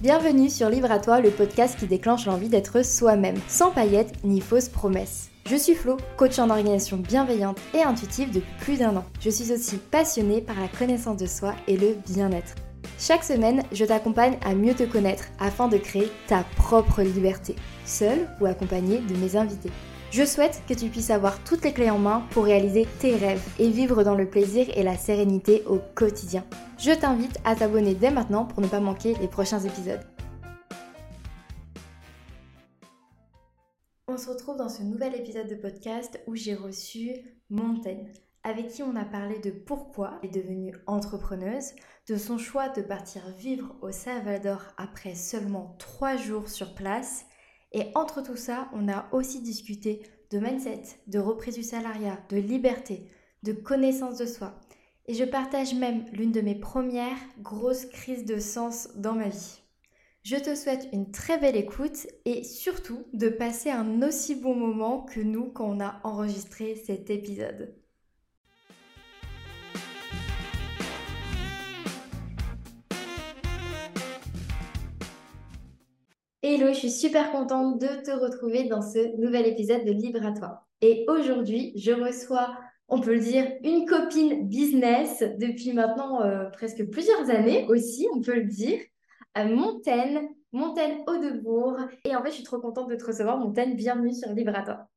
Bienvenue sur Livre à toi, le podcast qui déclenche l'envie d'être soi-même, sans paillettes ni fausses promesses. Je suis Flo, coach en organisation bienveillante et intuitive depuis plus d'un an. Je suis aussi passionnée par la connaissance de soi et le bien-être. Chaque semaine, je t'accompagne à mieux te connaître afin de créer ta propre liberté, seule ou accompagnée de mes invités. Je souhaite que tu puisses avoir toutes les clés en main pour réaliser tes rêves et vivre dans le plaisir et la sérénité au quotidien. Je t'invite à t'abonner dès maintenant pour ne pas manquer les prochains épisodes. On se retrouve dans ce nouvel épisode de podcast où j'ai reçu Montaigne, avec qui on a parlé de pourquoi elle est devenue entrepreneuse, de son choix de partir vivre au Salvador après seulement 3 jours sur place et entre tout ça, on a aussi discuté de mindset, de reprise du salariat, de liberté, de connaissance de soi. Et je partage même l'une de mes premières grosses crises de sens dans ma vie. Je te souhaite une très belle écoute et surtout de passer un aussi bon moment que nous quand on a enregistré cet épisode. Hello, je suis super contente de te retrouver dans ce nouvel épisode de Libre à toi. Et aujourd'hui, je reçois, on peut le dire, une copine business depuis maintenant euh, presque plusieurs années aussi, on peut le dire, euh, Montaigne, Montaigne Audebourg. Et en fait, je suis trop contente de te recevoir, Montaigne. Bienvenue sur Libre à toi.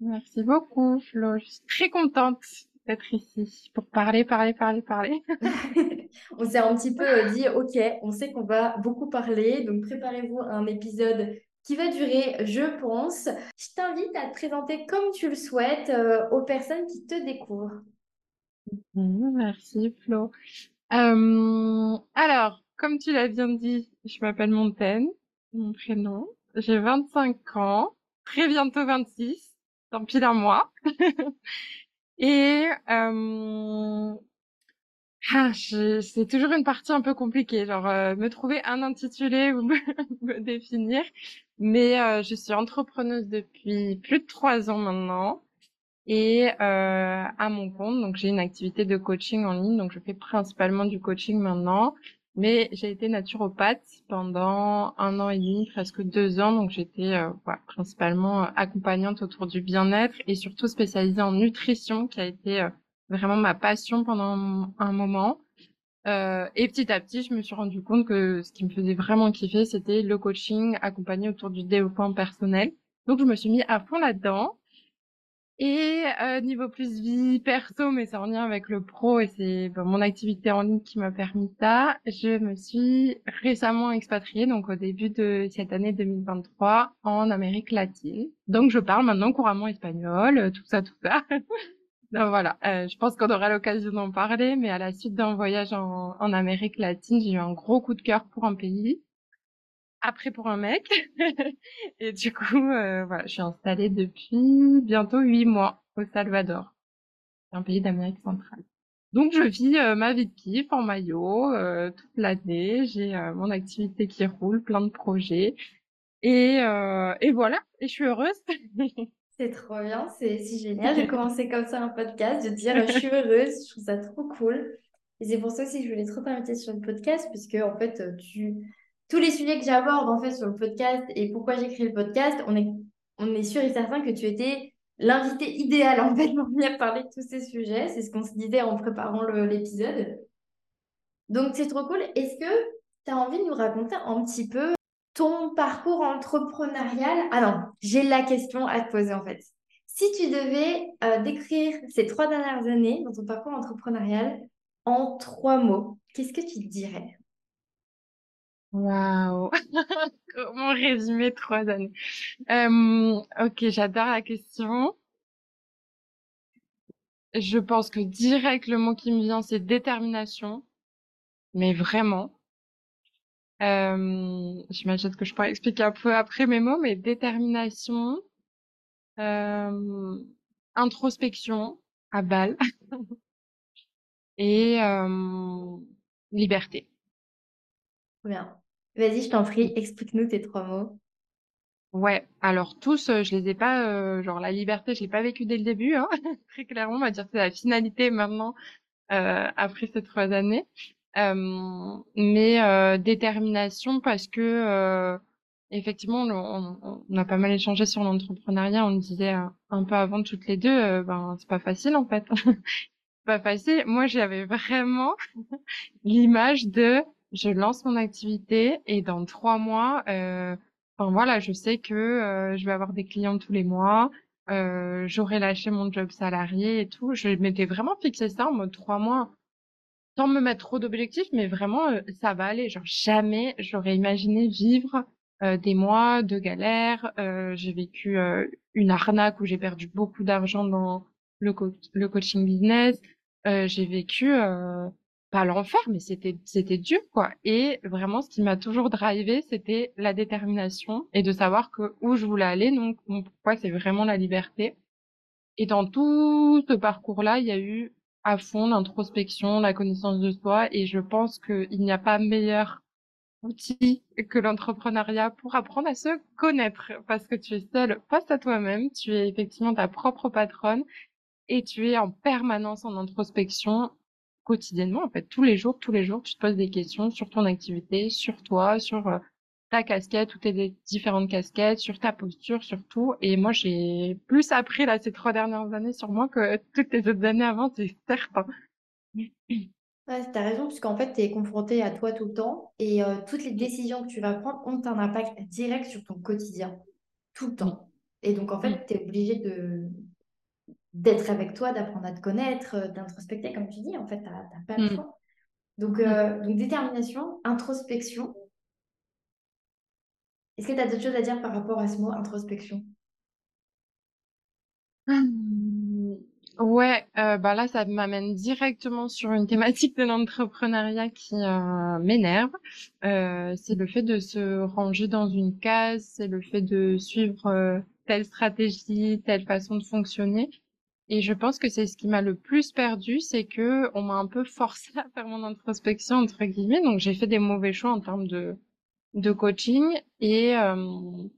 Merci beaucoup, Flo. Je suis très contente d'être ici pour parler, parler, parler, parler. on s'est un petit peu euh, dit, OK, on sait qu'on va beaucoup parler, donc préparez-vous à un épisode qui va durer, je pense. Je t'invite à te présenter comme tu le souhaites euh, aux personnes qui te découvrent. Mmh, merci, Flo. Euh, alors, comme tu l'as bien dit, je m'appelle Montaigne, mon prénom. J'ai 25 ans, très bientôt 26, tant pis d'un mois. Et euh, ah, c'est toujours une partie un peu compliquée, genre euh, me trouver un intitulé ou me, définir. Mais euh, je suis entrepreneuse depuis plus de trois ans maintenant et à mon compte. Donc j'ai une activité de coaching en ligne, donc je fais principalement du coaching maintenant. Mais j'ai été naturopathe pendant un an et demi, presque deux ans. Donc j'étais euh, principalement accompagnante autour du bien-être et surtout spécialisée en nutrition, qui a été euh, vraiment ma passion pendant un moment. Euh, et petit à petit, je me suis rendu compte que ce qui me faisait vraiment kiffer, c'était le coaching accompagné autour du développement personnel. Donc je me suis mis à fond là-dedans. Et euh, niveau plus vie perso, mais c'est en lien avec le pro et c'est mon activité en ligne qui m'a permis ça. Je me suis récemment expatriée, donc au début de cette année 2023, en Amérique latine. Donc je parle maintenant couramment espagnol, tout ça, tout ça. donc voilà, euh, je pense qu'on aura l'occasion d'en parler, mais à la suite d'un voyage en, en Amérique latine, j'ai eu un gros coup de cœur pour un pays après pour un mec. et du coup, euh, voilà, je suis installée depuis bientôt huit mois au Salvador, un pays d'Amérique centrale. Donc je vis euh, ma vie de kiff en maillot euh, toute l'année. J'ai mon activité qui roule, plein de projets. Et, et voilà, et je suis heureuse. c'est trop bien, c'est si génial de commencer comme ça un podcast, de dire je suis heureuse, je trouve ça trop cool. Et c'est pour ça aussi que je voulais trop t'inviter sur le podcast, puisque en fait, tu tous les sujets que j'aborde en fait sur le podcast et pourquoi j'écris le podcast, on est, on est sûr et certain que tu étais l'invité idéal en fait pour venir parler de tous ces sujets. C'est ce qu'on se disait en préparant l'épisode. Donc c'est trop cool. Est-ce que tu as envie de nous raconter un petit peu ton parcours entrepreneurial? Ah non, j'ai la question à te poser en fait. Si tu devais euh, décrire ces trois dernières années dans ton parcours entrepreneurial en trois mots, qu'est-ce que tu dirais? Waouh! Comment résumer trois années? Euh, ok, j'adore la question. Je pense que direct, le mot qui me vient, c'est détermination. Mais vraiment. Euh, j'imagine que je pourrais expliquer un peu après mes mots, mais détermination, euh, introspection à balle et liberté. Bien. Vas-y, je t'en prie, explique-nous tes trois mots. Ouais, alors tous, euh, je les ai pas, euh, genre la liberté, je l'ai pas vécu dès le début, hein. très clairement, on va dire c'est la finalité maintenant, euh, après ces trois années. Euh, mais euh, détermination parce que effectivement, on, on, a pas mal échangé sur l'entrepreneuriat. On disait un peu avant toutes les deux, ben c'est pas facile en fait. pas facile. Moi, j'avais vraiment l'image de je lance mon activité et dans trois mois, euh, enfin voilà, je sais que euh, je vais avoir des clients tous les mois, euh, j'aurai lâché mon job salarié et tout. Je m'étais vraiment fixé ça en mode trois mois, sans me mettre trop d'objectifs, mais vraiment euh, ça va aller. Genre jamais j'aurais imaginé vivre euh, des mois de galère. Euh, j'ai vécu une arnaque où j'ai perdu beaucoup d'argent dans le, le coaching business. j'ai vécu pas l'enfer, mais c'était c'était dur quoi. Et vraiment, ce qui m'a toujours drivé, c'était la détermination et de savoir que où je voulais aller. Donc, pourquoi, c'est vraiment la liberté. Et dans tout ce parcours-là, il y a eu à fond l'introspection, la connaissance de soi, et je pense qu'il n'y a pas meilleur outil que l'entrepreneuriat pour apprendre à se connaître, parce que tu es seul face à toi-même, tu es effectivement ta propre patronne, et tu es en permanence en introspection quotidiennement, en fait, tous les jours, tous les jours, tu te poses des questions sur ton activité, sur toi, sur euh, ta casquette ou tes différentes casquettes, sur ta posture, sur tout. Et moi, j'ai plus appris là ces trois dernières années sur moi que toutes les autres années avant, c'est certain. Ouais, tu as raison, puisqu'en fait, tu es confronté à toi tout le temps et euh, toutes les décisions que tu vas prendre ont un impact direct sur ton quotidien, tout le temps. Et donc, en fait, tu es obligé de, d'être avec toi, d'apprendre à te connaître, euh, d'introspecter, comme tu dis, en fait, tu n'as pas le mm. choix. Donc, euh, donc, détermination, introspection. Est-ce que tu as d'autres choses à dire par rapport à ce mot introspection? Hum, Ouais, euh, bah là, ça m'amène directement sur une thématique de l'entrepreneuriat qui m'énerve. c'est le fait de se ranger dans une case, c'est le fait de suivre telle stratégie, telle façon de fonctionner. Et je pense que c'est ce qui m'a le plus perdu, c'est que on m'a un peu forcé à faire mon introspection entre guillemets. Donc j'ai fait des mauvais choix en termes de de coaching et euh,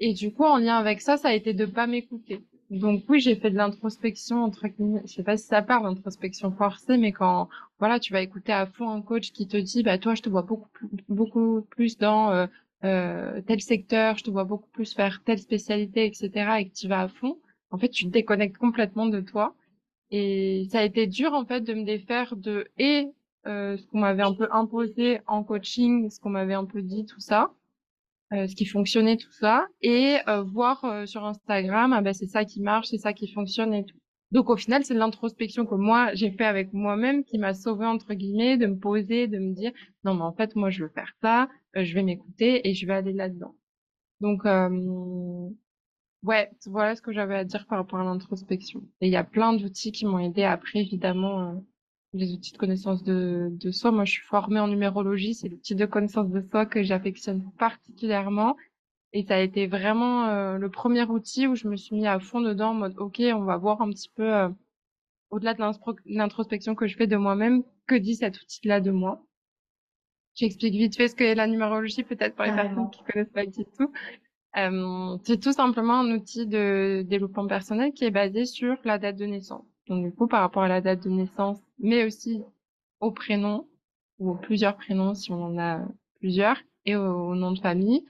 et du coup en lien avec ça, ça a été de pas m'écouter. Donc oui, j'ai fait de l'introspection entre guillemets. Je sais pas si ça parle d'introspection forcée, mais quand voilà, tu vas écouter à fond un coach qui te dit, bah toi, je te vois beaucoup plus, beaucoup plus dans euh, euh, tel secteur, je te vois beaucoup plus faire telle spécialité, etc. Et que tu vas à fond en fait, tu te déconnectes complètement de toi. Et ça a été dur, en fait, de me défaire de et euh, ce qu'on m'avait un peu imposé en coaching, ce qu'on m'avait un peu dit, tout ça, euh, ce qui fonctionnait, tout ça, et euh, voir euh, sur Instagram, ah ben c'est ça qui marche, c'est ça qui fonctionne et tout. Donc au final, c'est l'introspection que moi j'ai fait avec moi-même qui m'a sauvé entre guillemets, de me poser, de me dire non mais en fait moi je veux faire ça, euh, je vais m'écouter et je vais aller là-dedans. Donc Ouais, voilà ce que j'avais à dire par rapport à l'introspection. Et il y a plein d'outils qui m'ont aidé après, évidemment, euh, les outils de connaissance de, de soi. Moi, je suis formée en numérologie, c'est l'outil de connaissance de soi que j'affectionne particulièrement. Et ça a été vraiment euh, le premier outil où je me suis mis à fond dedans en mode, OK, on va voir un petit peu, euh, au-delà de l'introspection que je fais de moi-même, que dit cet outil-là de moi. J'explique vite fait ce qu'est la numérologie, peut-être pour les personnes qui connaissent pas du tout. Euh, c'est tout simplement un outil de développement personnel qui est basé sur la date de naissance. Donc du coup, par rapport à la date de naissance, mais aussi au prénom ou aux plusieurs prénoms si on en a plusieurs et au, nom de famille,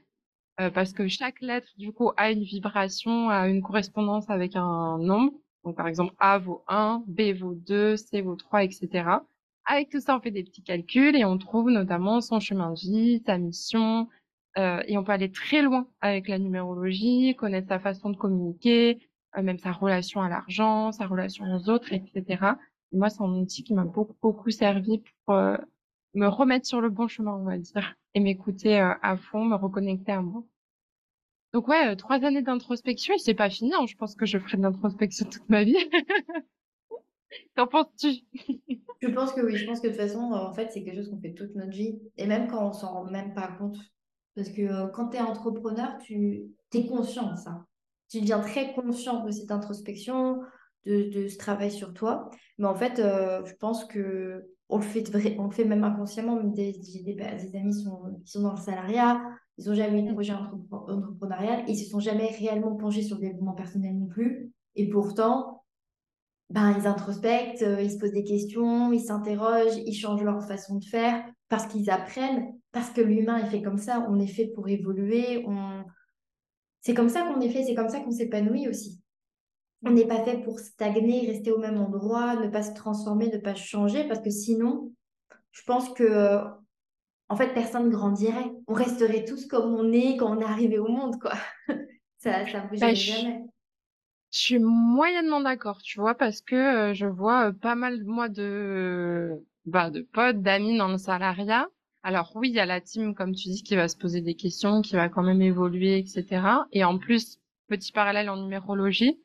euh, parce que chaque lettre du coup a une vibration, a une correspondance avec un nombre. Donc par exemple A vaut 1, B vaut 2, C vaut 3, etc. Avec tout ça, on fait des petits calculs et on trouve notamment son chemin de vie, sa mission, euh, et on peut aller très loin avec la numérologie, connaître sa façon de communiquer, euh, même sa relation à l'argent, sa relation aux autres, etc. moi, c'est un outil qui m'a beaucoup, beaucoup servi pour euh, me remettre sur le bon chemin, on va dire, et m'écouter à fond, me reconnecter à moi. Donc ouais, trois années d'introspection et c'est pas fini. Hein. Je pense que je ferai de l'introspection toute ma vie. Qu'en penses-tu? Je pense que oui. Je pense que de toute façon, en fait, c'est quelque chose qu'on fait toute notre vie. Et même quand on s'en rend même pas compte, parce que euh, quand tu es entrepreneur, tu es conscient de ça. Tu deviens très conscient de cette introspection, de, de ce travail sur toi. Mais en fait, euh, je pense que on le fait, on le fait même inconsciemment. J'ai des, des, amis sont, qui sont dans le salariat, ils n'ont jamais eu de projet entrepreneurial, ils ne se sont jamais réellement plongés sur le développement personnel non plus. Et pourtant, ben, ils introspectent, euh, ils se posent des questions, ils s'interrogent, ils changent leur façon de faire parce qu'ils apprennent, parce que l'humain est fait comme ça, on est fait pour évoluer, on... c'est comme ça qu'on est fait, c'est comme ça qu'on s'épanouit aussi. On n'est pas fait pour stagner, rester au même endroit, ne pas se transformer, ne pas changer, parce que sinon, je pense que en fait, personne ne grandirait. On resterait tous comme on est quand on est arrivé au monde, quoi. ça ça bougerait bah, jamais? Je suis moyennement d'accord, tu vois, parce que euh, je vois euh, pas mal moi de bah de potes, d'amis dans le salariat. Alors oui, il y a la team, comme tu dis, qui va se poser des questions, qui va quand même évoluer, etc. Et en plus, petit parallèle en numérologie,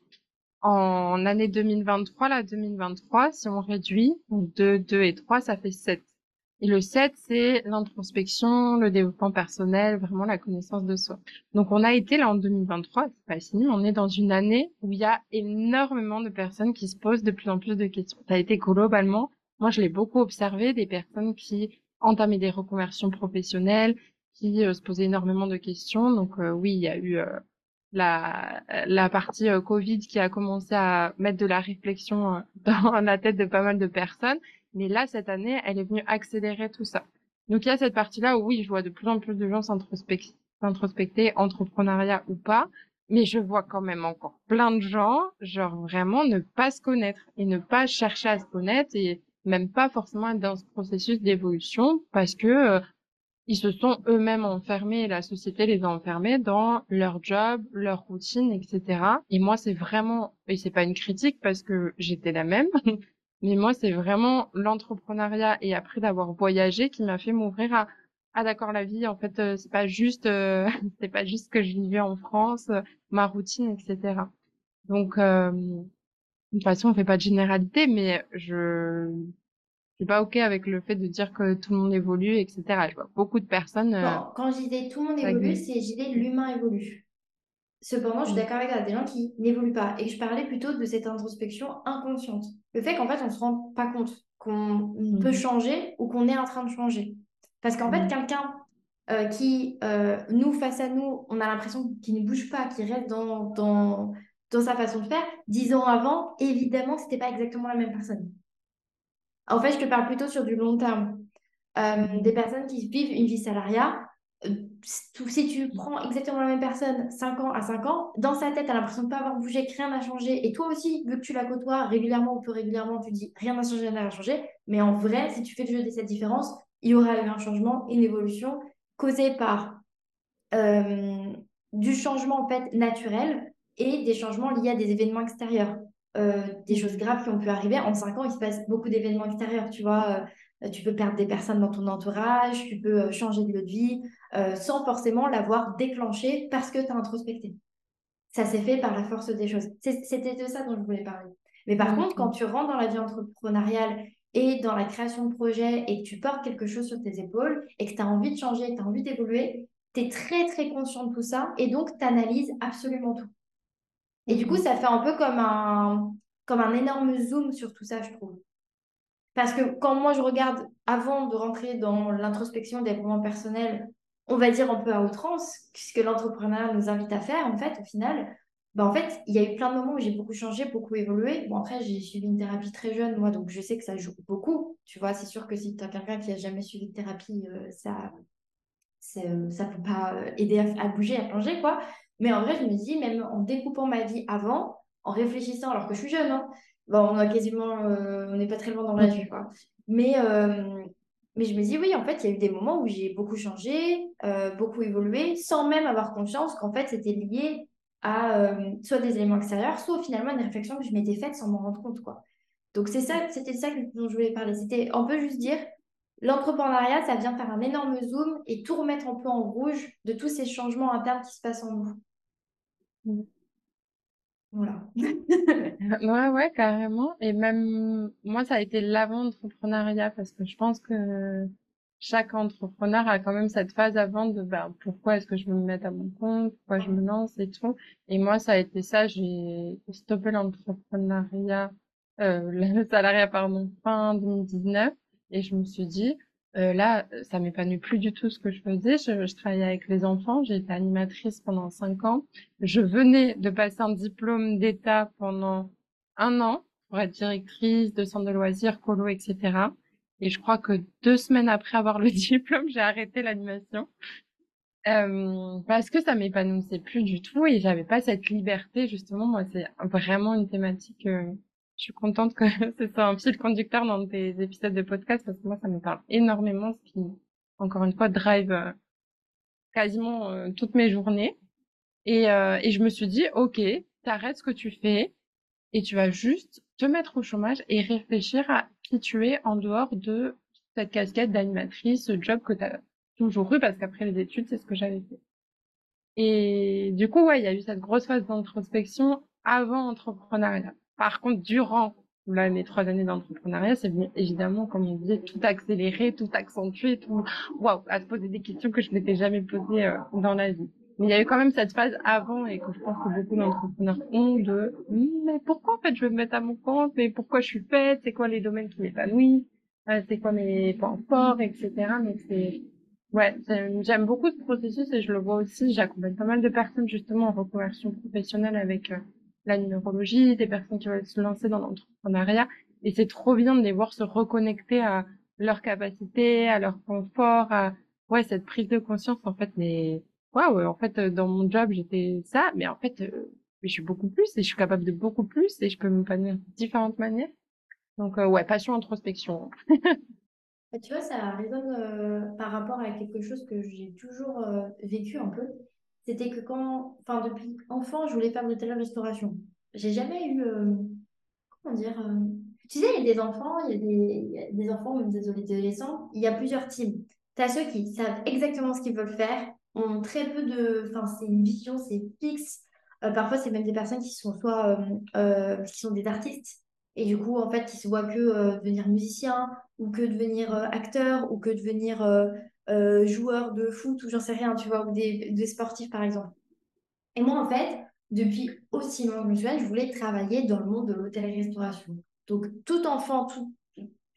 en année 2023, là, 2023, si on réduit, 2, 2 et 3, ça fait 7. Et le 7, c'est l'introspection, le développement personnel, vraiment la connaissance de soi. Donc on a été là en 2023, c'est pas fini, on est dans une année où il y a énormément de personnes qui se posent de plus en plus de questions. Ça a été globalement, moi je l'ai beaucoup observé, des personnes qui entamaient des reconversions professionnelles, qui euh, se posaient énormément de questions. Donc euh, oui, il y a eu euh, la, la partie Covid qui a commencé à mettre de la réflexion dans la tête de pas mal de personnes. Mais là, cette année, elle est venue accélérer tout ça. Donc il y a cette partie-là où oui, je vois de plus en plus de gens s'introspecter, entrepreneuriat ou pas, mais je vois quand même encore plein de gens, genre vraiment ne pas se connaître et ne pas chercher à se connaître et même pas forcément être dans ce processus d'évolution parce que euh, ils se sont eux-mêmes enfermés, la société les a enfermés dans leur job, leur routine, etc. Et moi, c'est vraiment, et c'est pas une critique parce que j'étais la même, Mais moi, c'est vraiment l'entrepreneuriat et après d'avoir voyagé qui m'a fait m'ouvrir à ah d'accord la vie en fait euh, c'est pas juste euh, c'est pas juste que je vivais en France euh, ma routine etc donc de toute façon on fait pas de généralité mais je je suis pas ok avec le fait de dire que tout le monde évolue etc je vois beaucoup de personnes quand je disais tout le monde évolue c'est je disais l'humain évolue Cependant, je suis mm. d'accord avec toi, des gens qui n'évoluent pas. Et je parlais plutôt de cette introspection inconsciente. Le fait qu'en fait, on ne se rend pas compte qu'on mm. peut changer ou qu'on est en train de changer. Parce qu'en fait, mm. quelqu'un euh, qui, euh, nous, face à nous, on a l'impression qu'il ne bouge pas, qu'il reste dans, dans, dans sa façon de faire, dix ans avant, évidemment, ce n'était pas exactement la même personne. En fait, je te parle plutôt sur du long terme. Euh, des personnes qui vivent une vie salariale, euh, si tu prends exactement la même personne 5 ans à 5 ans, dans sa tête, tu as l'impression de ne pas avoir bougé, que rien n'a changé. Et toi aussi, vu que tu la côtoies régulièrement ou peu régulièrement, tu dis rien n'a changé, rien n'a changé. Mais en vrai, si tu fais le jeu de cette différence, il y aura eu un changement, une évolution causée par euh, du changement en fait naturel et des changements liés à des événements extérieurs. Euh, des choses graves qui ont pu arriver. En 5 ans, il se passe beaucoup d'événements extérieurs, tu vois. tu peux perdre des personnes dans ton entourage, tu peux changer de lieu de vie, euh, sans forcément l'avoir déclenché parce que tu as introspecté. Ça s'est fait par la force des choses. C'était de ça dont je voulais parler. Mais par contre, quand tu rentres dans la vie entrepreneuriale et dans la création de projets et que tu portes quelque chose sur tes épaules et que tu as envie de changer, que tu as envie d'évoluer, tu es très très conscient de tout ça et donc tu analyses absolument tout. Et du coup, ça fait un peu comme un, comme un énorme zoom sur tout ça, je trouve. Parce que quand moi je regarde, avant de rentrer dans l'introspection des développement personnel, on va dire un peu à outrance, puisque l'entrepreneur nous invite à faire, en fait, au final, bah, en fait, il y a eu plein de moments où j'ai beaucoup changé, beaucoup évolué. Bon, après, j'ai suivi une thérapie très jeune, moi, donc je sais que ça joue beaucoup. Tu vois, c'est sûr que si tu as quelqu'un qui a jamais suivi de thérapie, euh, ça euh, ça peut pas euh, aider à, bouger, à changer, quoi. Mais en vrai, je me dis, même en découpant ma vie avant, en réfléchissant, alors que je suis jeune, hein, bon, on a quasiment, on n'est pas très loin dans la vie, quoi. Mais mais je me dis, oui, en fait, il y a eu des moments où j'ai beaucoup changé, euh, beaucoup évolué, sans même avoir conscience qu'en fait, c'était lié à euh, soit des éléments extérieurs, soit finalement une réflexion que je m'étais faite sans m'en rendre compte. Quoi. Donc, c'est ça, c'était ça dont je voulais parler. C'était, on peut juste dire, l'entrepreneuriat, ça vient faire un énorme zoom et tout remettre un peu en rouge de tous ces changements internes qui se passent en nous. Mmh. Voilà. ouais, ouais, carrément. Et même, moi, ça a été l'avant-entrepreneuriat parce que je pense que chaque entrepreneur a quand même cette phase avant de, ben, pourquoi est-ce que je veux me mettre à mon compte, pourquoi je me lance et tout. Et moi, ça a été ça, j'ai stoppé l'entrepreneuriat, euh, le salariat, pardon, fin 2019. Et je me suis dit, euh, là, ça m'épanouit plus du tout ce que je faisais. Je, travaillais avec les enfants. J'ai été animatrice pendant cinq ans. Je venais de passer un diplôme d'État pendant un an. pour être directrice de centre de loisirs, colo, etc. Et je crois que deux semaines après avoir le diplôme, j'ai arrêté l'animation. Euh, parce que ça m'épanouissait plus du tout et j'avais pas cette liberté justement moi c'est vraiment une thématique euh, je suis contente que ce soit un fil conducteur dans tes épisodes de podcast parce que moi ça me parle énormément ce qui encore une fois drive euh, quasiment euh, toutes mes journées et, et je me suis dit ok t'arrêtes ce que tu fais et tu vas juste te mettre au chômage et réfléchir à qui tu es en dehors de cette casquette d'animatrice, ce job que tu as toujours eu parce qu'après les études, c'est ce que j'avais fait. Et du coup, ouais, il y a eu cette grosse phase d'introspection avant entrepreneuriat. Par contre, durant là, les trois années d'entrepreneuriat, c'est venu évidemment, comme on disait, tout accélérer, tout accentuer, tout, waouh, à se poser des questions que je m'étais jamais posées euh, dans la vie. Mais il y a eu quand même cette phase avant et que je pense que beaucoup d'entrepreneurs ont de, mais pourquoi en fait je veux me mettre à mon compte, mais pourquoi je suis faite, c'est quoi les domaines qui m'épanouissent, euh, c'est quoi mes points forts, etc. Mais c'est, Ouais, j'aime beaucoup ce processus et je le vois aussi. J'accompagne pas mal de personnes justement en reconversion professionnelle avec euh, la numérologie, des personnes qui veulent se lancer dans l'entrepreneuriat. Et c'est trop bien de les voir se reconnecter à leur capacité, à leur confort, à ouais cette prise de conscience en fait. Mais waouh, en fait euh, dans mon job j'étais ça, mais en fait euh, je suis beaucoup plus et je suis capable de beaucoup plus et je peux m'épanouir de différentes manières. Donc ouais, passion introspection. Bah, tu vois, ça résonne euh, par rapport à quelque chose que j'ai toujours euh, vécu un peu. C'était que quand, enfin, depuis enfant, je voulais faire de telle restauration. J'ai jamais eu, euh, comment dire, tu sais, il y a des enfants, il y a des, des enfants, même des adolescents, il y a plusieurs teams. Tu as ceux qui savent exactement ce qu'ils veulent faire, ont très peu de, enfin, c'est une vision, c'est fixe. parfois, c'est même des personnes qui sont soit, qui sont des artistes et du coup, en fait, ils se voient que euh, devenir musicien ou que devenir euh, acteur ou que devenir euh, joueur de foot ou j'en sais rien, tu vois, ou des, des, sportifs par exemple. Et moi, en fait, depuis aussi longtemps que je me je voulais travailler dans le monde de l'hôtellerie-restauration. Donc, tout enfant, tout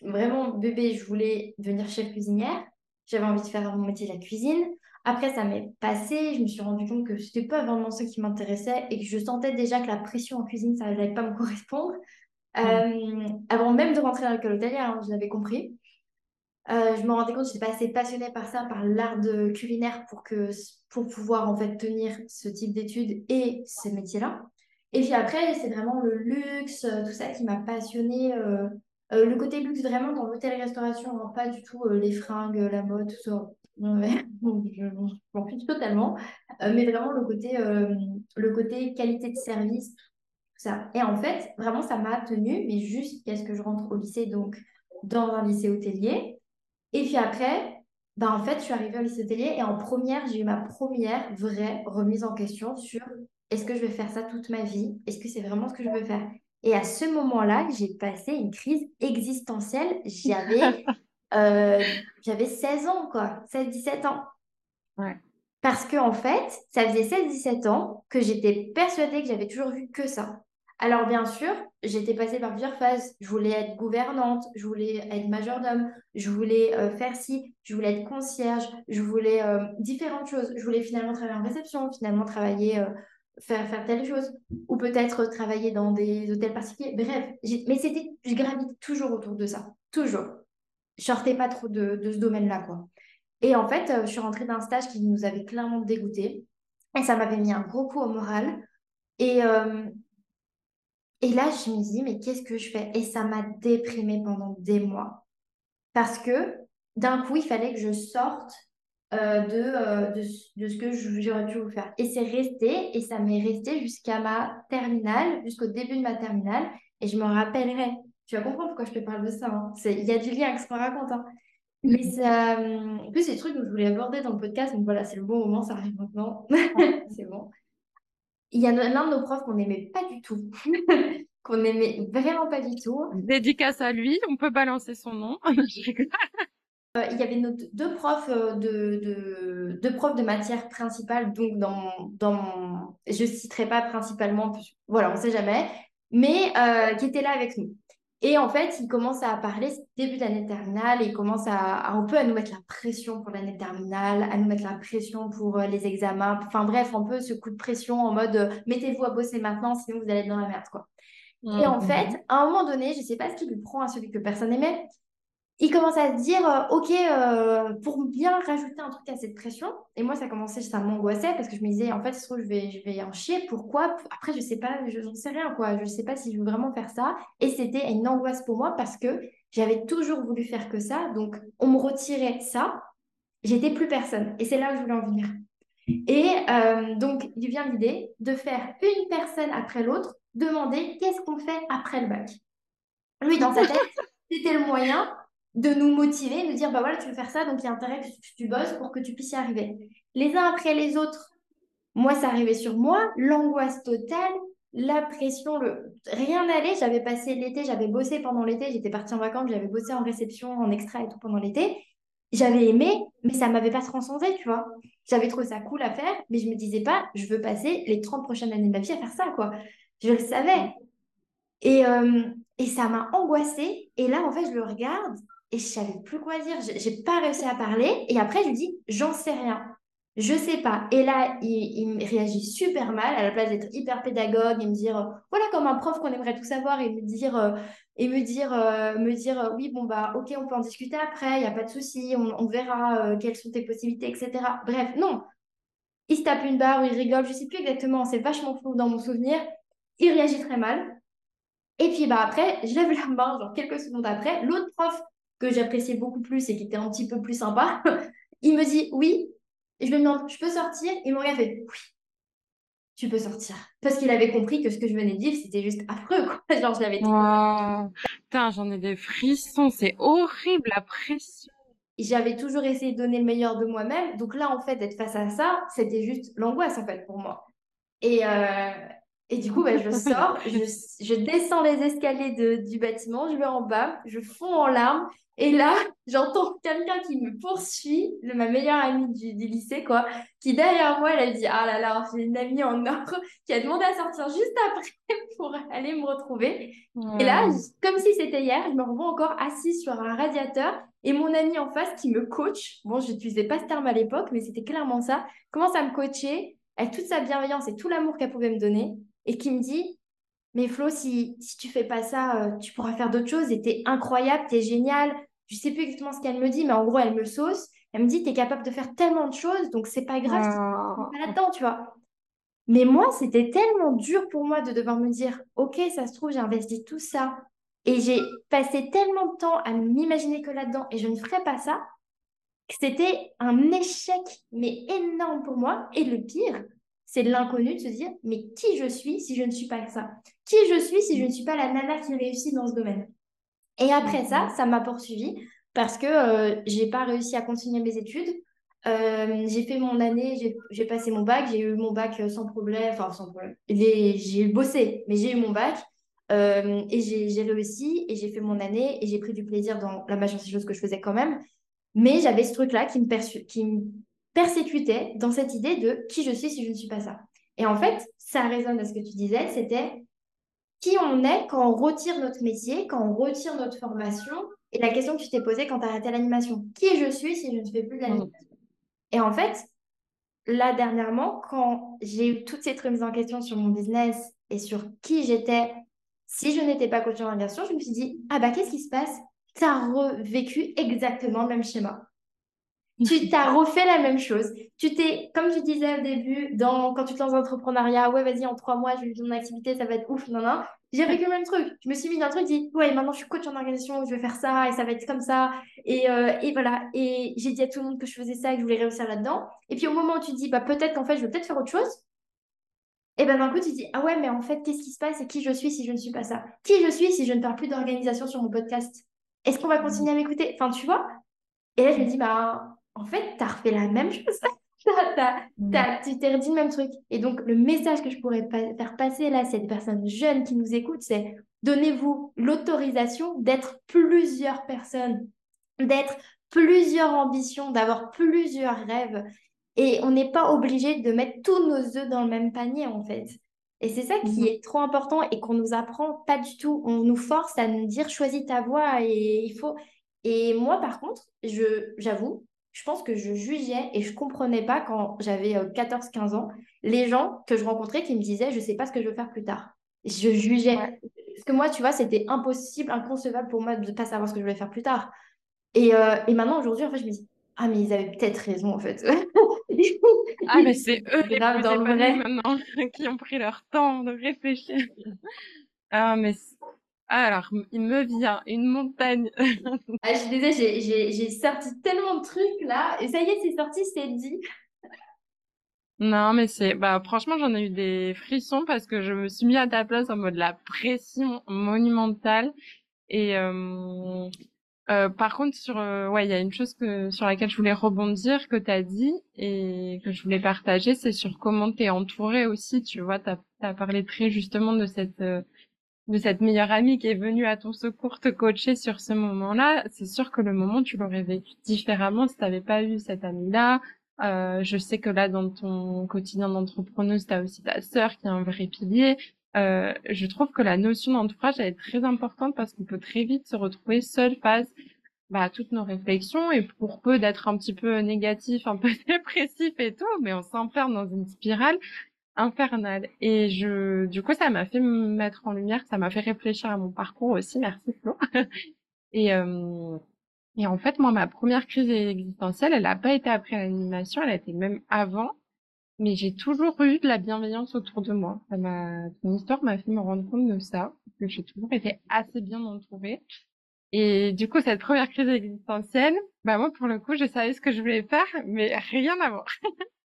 vraiment bébé, je voulais devenir chef cuisinière. J'avais envie de faire mon métier de la cuisine. Après, ça m'est passé. Je me suis rendu compte que c'était pas vraiment ce qui m'intéressait et que je sentais déjà que la pression en cuisine, ça n'allait pas me correspondre. Euh, avant même de rentrer dans l'école hôtelière, hein, je l'avais compris. Euh, je me rendais compte que je n'étais pas assez passionnée par ça, par l'art culinaire pour, que, pour pouvoir en fait tenir ce type d'études et ces métiers-là. Et puis après, c'est vraiment le luxe, euh, tout ça qui m'a passionnée. le côté luxe vraiment dans l'hôtellerie-restauration, hein, pas du tout les fringues, la mode, tout ça. je m'en fiche totalement. mais vraiment le côté, le côté qualité de service, ça. Et en fait, vraiment, ça m'a tenue, mais juste qu'est-ce que je rentre au lycée, donc dans un lycée hôtelier. Et puis après, ben, en fait, je suis arrivée au lycée hôtelier et en première, j'ai eu ma première vraie remise en question sur est-ce que je vais faire ça toute ma vie? Est-ce que c'est vraiment ce que je veux faire? Et à ce moment-là, j'ai passé une crise existentielle. J'avais euh, j'avais 16 ans, quoi, 16-17 ans. Ouais. Parce que en fait, ça faisait 16-17 ans que j'étais persuadée que j'avais toujours vu que ça. Alors, bien sûr, j'étais passée par plusieurs phases. Je voulais être gouvernante, je voulais être majordome, je voulais euh, faire ci, je voulais être concierge, je voulais euh, différentes choses. Je voulais finalement travailler en réception, finalement travailler, euh, faire, telle chose, ou peut-être travailler dans des hôtels particuliers. Bref, mais c'était, je gravitais toujours autour de ça, toujours. Je sortais pas trop de, de ce domaine-là, quoi. Et en fait, je suis rentrée d'un stage qui nous avait clairement dégoûté. Et ça m'avait mis un gros coup au moral. Et, et là, je me dis, mais qu'est-ce que je fais? Et ça m'a déprimée pendant des mois. Parce que d'un coup, il fallait que je sorte euh, de, euh, de, de, ce que j'aurais pu vous faire. Et c'est resté, et ça m'est resté jusqu'à ma terminale, jusqu'au début de ma terminale. Et je me rappellerai. Tu vas comprendre pourquoi je te parle de ça. Hein. Il y a du lien avec ce qu'on raconte. Hein. Mais ça, en plus, c'est des trucs que je voulais aborder dans le podcast. Donc voilà, c'est le bon moment, ça arrive maintenant. c'est bon il y a l'un de nos profs qu'on n'aimait pas du tout, qu'on n'aimait vraiment pas du tout. Dédicace à lui, on peut balancer son nom. Euh, il y avait nos deux profs euh, de, de, deux profs de matière principale, donc dans, dans je citerai pas principalement, voilà, on sait jamais, mais euh, qui étaient là avec nous. Et en fait, il commence à parler début d'année terminale et il commence à, un peu à nous mettre la pression pour l'année terminale, à nous mettre la pression pour euh, les examens. Enfin bref, un peu ce coup de pression en mode euh, mettez-vous à bosser maintenant, sinon vous allez être dans la merde. Quoi. Et en fait, à un moment donné, je ne sais pas ce qui lui prend à celui que personne n'aimait, il commence à se dire, euh, OK, euh, pour bien rajouter un truc à cette pression, et moi, ça commençait, ça m'angoissait parce que je me disais, en fait, je vais, je vais en chier, pourquoi? Après, je sais pas, je n'en sais rien, quoi. Je ne sais pas si je veux vraiment faire ça. Et c'était une angoisse pour moi parce que j'avais toujours voulu faire que ça. Donc, on me retirait ça, j'étais plus personne. Et c'est là où je voulais en venir. Et euh, donc, il vient l'idée de faire une personne après l'autre, demander qu'est-ce qu'on fait après le bac. Lui, dans sa tête, c'était le moyen de nous motiver, de dire, bah voilà, tu veux faire ça, donc il y a intérêt que tu, bosses pour que tu puisses y arriver. Les uns après les autres, moi, ça arrivait sur moi, l'angoisse totale, la pression, le... rien n'allait. J'avais passé l'été, j'avais bossé pendant l'été, j'étais partie en vacances, j'avais bossé en réception, en extra et tout pendant l'été. J'avais aimé, mais ça m'avait pas transcendé, tu vois. J'avais trouvé ça cool à faire, mais je me disais pas, je veux passer les 30 prochaines années de ma vie à faire ça, quoi. Je le savais. Et, euh, et ça m'a angoissée. Et là, en fait, je le regarde et je savais plus quoi dire. J'ai pas réussi à parler. Et après, je lui dis, j'en sais rien. Je sais pas. Et là, il, il réagit super mal à la place d'être hyper pédagogue et me dire, euh, voilà, comme un prof qu'on aimerait tout savoir et me dire, euh, et me dire, euh, me dire, oui, bon, bah, ok, on peut en discuter après, il n'y a pas de souci, on, on verra quelles sont tes possibilités, etc. Bref, non. Il se tape une barre il rigole, je sais plus exactement, c'est vachement flou dans mon souvenir. Il réagit très mal. Et puis, bah, après, je lève la main, genre quelques secondes après, l'autre prof que j'appréciais beaucoup plus et qui était un petit peu plus sympa, il me dit oui. Et je me demande, je peux sortir? Et mon gars fait oui, tu peux sortir. Parce qu'il avait compris que ce que je venais de dire, c'était juste affreux, quoi. Genre, je l'avais dit. Putain, j'en ai des frissons, c'est horrible la pression. J'avais toujours essayé de donner le meilleur de moi-même. Donc là, en fait, d'être face à ça, c'était juste l'angoisse, en fait, pour moi. Et, euh, et du coup, bah, je sors, je, je, descends les escaliers de, du bâtiment, je vais en bas, je fonds en larmes. Et là, j'entends quelqu'un qui me poursuit, ma meilleure amie du, du, lycée, quoi, qui derrière moi, elle a dit Ah là là, j'ai une amie en or qui a demandé à sortir juste après pour aller me retrouver. Et là, comme si c'était hier, je me revois encore assise sur un radiateur et mon amie en face qui me coach. Bon, je n'utilisais pas ce terme à l'époque, mais c'était clairement ça. Commence à me coacher avec toute sa bienveillance et tout l'amour qu'elle pouvait me donner et qui me dit Mais Flo, si, si tu fais pas ça, euh, tu pourras faire d'autres choses et t'es incroyable, t'es génial. Je sais plus exactement ce qu'elle me dit, mais en gros, elle me sauce. Elle me dit T'es capable de faire tellement de choses, donc c'est pas grave si tu pas là-dedans, tu vois. Mais moi, c'était tellement dur pour moi de devoir me dire Ok, ça se trouve, j'ai investi tout ça. Et j'ai passé tellement de temps à m'imaginer que là-dedans, et je ne ferais pas ça, que c'était un échec, mais énorme pour moi. Et le pire, c'est l'inconnu de se dire, mais qui je suis si je ne suis pas ça? Qui je suis si je ne suis pas la nana qui réussit dans ce domaine? Et après ça, ça m'a poursuivi parce que euh, j'ai pas réussi à continuer mes études. Euh, j'ai fait mon année, j'ai passé mon bac, j'ai eu mon bac euh, sans problème, enfin sans problème. J'ai bossé, mais j'ai eu mon bac euh, et j'ai réussi et j'ai fait mon année et j'ai pris du plaisir dans la majorité des choses que je faisais quand même. Mais j'avais ce truc-là qui me, qui me persécutait dans cette idée de qui je suis si je ne suis pas ça. Et en fait, ça résonne à ce que tu disais, c'était qui on est quand on retire notre métier, quand on retire notre formation, et la question que tu t'es posée quand tu as arrêté l'animation. Qui je suis si je ne fais plus de l'animation? Et en fait, là dernièrement, quand j'ai eu toutes ces remises en question sur mon business et sur qui j'étais si je n'étais pas coach en animation, je me suis dit, ah bah qu'est-ce qui se passe? Tu as revécu exactement le même schéma tu t'as refait la même chose. Tu t'es, comme tu disais au début, dans, quand tu te lances dans l'entrepreneuriat, ouais, vas-y, en trois mois, je vais vivre mon activité, ça va être ouf, non, non. J'ai vécu le même truc. Je me suis mis dans un truc, dit, ouais, maintenant je suis coach en organisation, je vais faire ça et ça va être comme ça. Et, euh, et voilà. Et j'ai dit à tout le monde que je faisais ça et que je voulais réussir là-dedans. Et puis au moment où tu dis, bah peut-être qu'en fait, je vais peut-être faire autre chose. Et ben d'un coup, tu dis, ah ouais, mais en fait, qu'est-ce qui se passe et qui je suis si je ne suis pas ça? Qui je suis si je ne parle plus d'organisation sur mon podcast? Est-ce qu'on va continuer à m'écouter? Enfin, tu vois? Et là, je me dis, bah en fait, tu as refait la même chose. Mm. tu t'es redit le même truc. Et donc, le message que je pourrais faire passer là, c'est des personnes jeunes qui nous écoutent, c'est donnez-vous l'autorisation d'être plusieurs personnes, d'être plusieurs ambitions, d'avoir plusieurs rêves. Et on n'est pas obligé de mettre tous nos œufs dans le même panier, en fait. Et c'est ça qui mm. est trop important et qu'on nous apprend pas du tout. On nous force à nous dire choisis ta voie et il faut. Et moi, par contre, je j'avoue, je pense que je jugeais et je comprenais pas quand j'avais 14-15 euh, ans les gens que je rencontrais qui me disaient je sais pas ce que je veux faire plus tard. Je jugeais. Parce que moi, tu vois, c'était impossible, inconcevable pour moi de ne pas savoir ce que je voulais faire plus tard. Et, euh, et maintenant, aujourd'hui, en fait, je me dis, ah, mais ils avaient peut-être raison, en fait. ah, mais c'est eux les plus dans le vrai. maintenant qui ont pris leur temps de réfléchir. ah, mais alors, il me vient une montagne. ah, je disais, j'ai sorti tellement de trucs là, et ça y est, c'est sorti, c'est dit. Non, mais c'est, bah, franchement, j'en ai eu des frissons parce que je me suis mis à ta place en mode la pression monumentale. Et, euh, euh, par contre, sur, euh, ouais, il y a une chose que, sur laquelle je voulais rebondir, que tu as dit et que je voulais partager, c'est sur comment t'es entouré aussi. Tu vois, t'as as parlé très justement de cette, de cette meilleure amie qui est venue à ton secours te coacher sur ce moment-là. C'est sûr que le moment, tu l'aurais vécu différemment si t'avais pas eu cette amie-là. Euh, je sais que là, dans ton quotidien d'entrepreneuse, tu as aussi ta sœur qui est un vrai pilier. Euh, je trouve que la notion d'entourage est très importante parce qu'on peut très vite se retrouver seul face bah, à toutes nos réflexions et pour peu d'être un petit peu négatif, un peu dépressif et tout, mais on s'enferme dans une spirale infernale. Et je, du coup, ça m'a fait me mettre en lumière, ça m'a fait réfléchir à mon parcours aussi. Merci Flo. et euh, et en fait, moi, ma première crise existentielle, elle n'a pas été après l'animation, elle a été même avant mais j'ai toujours eu de la bienveillance autour de moi. Ça m'a, ton histoire m'a fait me rendre compte de ça, que j'ai toujours été assez bien entourée. Et du coup, cette première crise existentielle, bah moi, pour le coup, je savais ce que je voulais faire, mais rien à voir.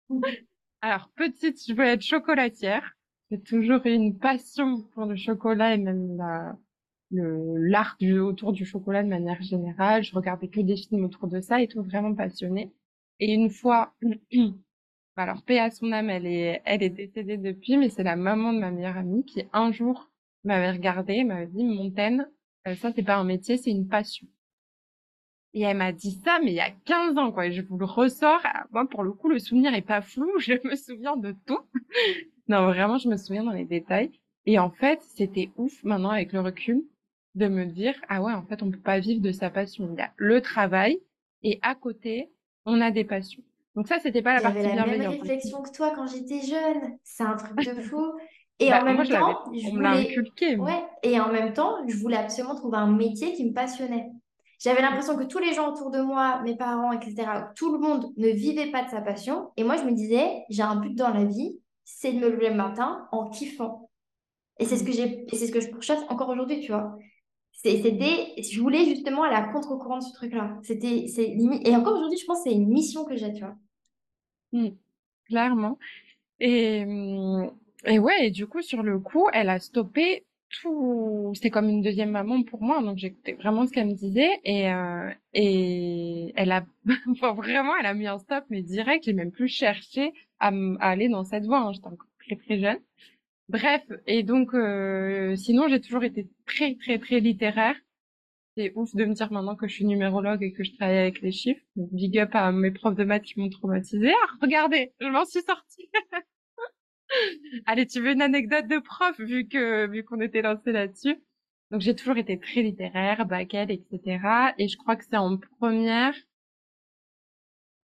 Alors, petite, je voulais être chocolatière. J'ai toujours eu une passion pour le chocolat et même la, le, l'art du, autour du chocolat de manière générale. Je regardais que des films autour de ça et tout vraiment passionnée. Et une fois, alors, paix à son âme, elle est, elle est décédée depuis, mais c'est la maman de ma meilleure amie qui, un jour, m'avait regardée m'avait dit, Montaigne, euh, ça, c'est pas un métier, c'est une passion. Et elle m'a dit ça, mais il y a 15 ans, quoi. Et je vous le ressors. Moi, pour le coup, le souvenir est pas flou. Je me souviens de tout. non, vraiment, je me souviens dans les détails. Et en fait, c'était ouf, maintenant, avec le recul, de me dire, ah ouais, en fait, on peut pas vivre de sa passion. Il y a le travail, et à côté, on a des passions. Donc ça, c'était pas la partie bienveillante. J'avais la même réflexion que toi quand j'étais jeune. C'est un truc de fou. Et bah, en même temps, je voulais... Ouais. Et en même temps, je voulais absolument trouver un métier qui me passionnait. J'avais l'impression que tous les gens autour de moi, mes parents, etc., tout le monde ne vivait pas de sa passion. Et moi, je me disais, j'ai un but dans la vie, c'est de me lever le matin en kiffant. Et c'est ce que j'ai, c'est ce que je pourchasse encore aujourd'hui, tu vois. C'était, je voulais justement aller à contre-courant de ce truc-là. C'était, c'est et encore aujourd'hui, je pense que c'est une mission que j'ai, tu vois. Mmh. clairement. Et, mmh, et ouais, et du coup, sur le coup, elle a stoppé tout. C'était comme une deuxième maman pour moi, donc j'écoutais vraiment ce qu'elle me disait. Et, euh, et elle a vraiment, elle a mis un stop, mais direct, j'ai même plus cherché à, aller dans cette voie. Hein. J'étais encore très très jeune. Bref, et donc, euh, sinon, j'ai toujours été très très très littéraire. C'est ouf de me dire maintenant que je suis numérologue et que je travaille avec les chiffres. Big up à mes profs de maths qui m'ont traumatisé. Ah, regardez, je m'en suis sortie. Allez, tu veux une anecdote de prof vu que vu qu'on était lancé là-dessus? Donc j'ai toujours été très littéraire, bac etc. Et je crois que c'est en première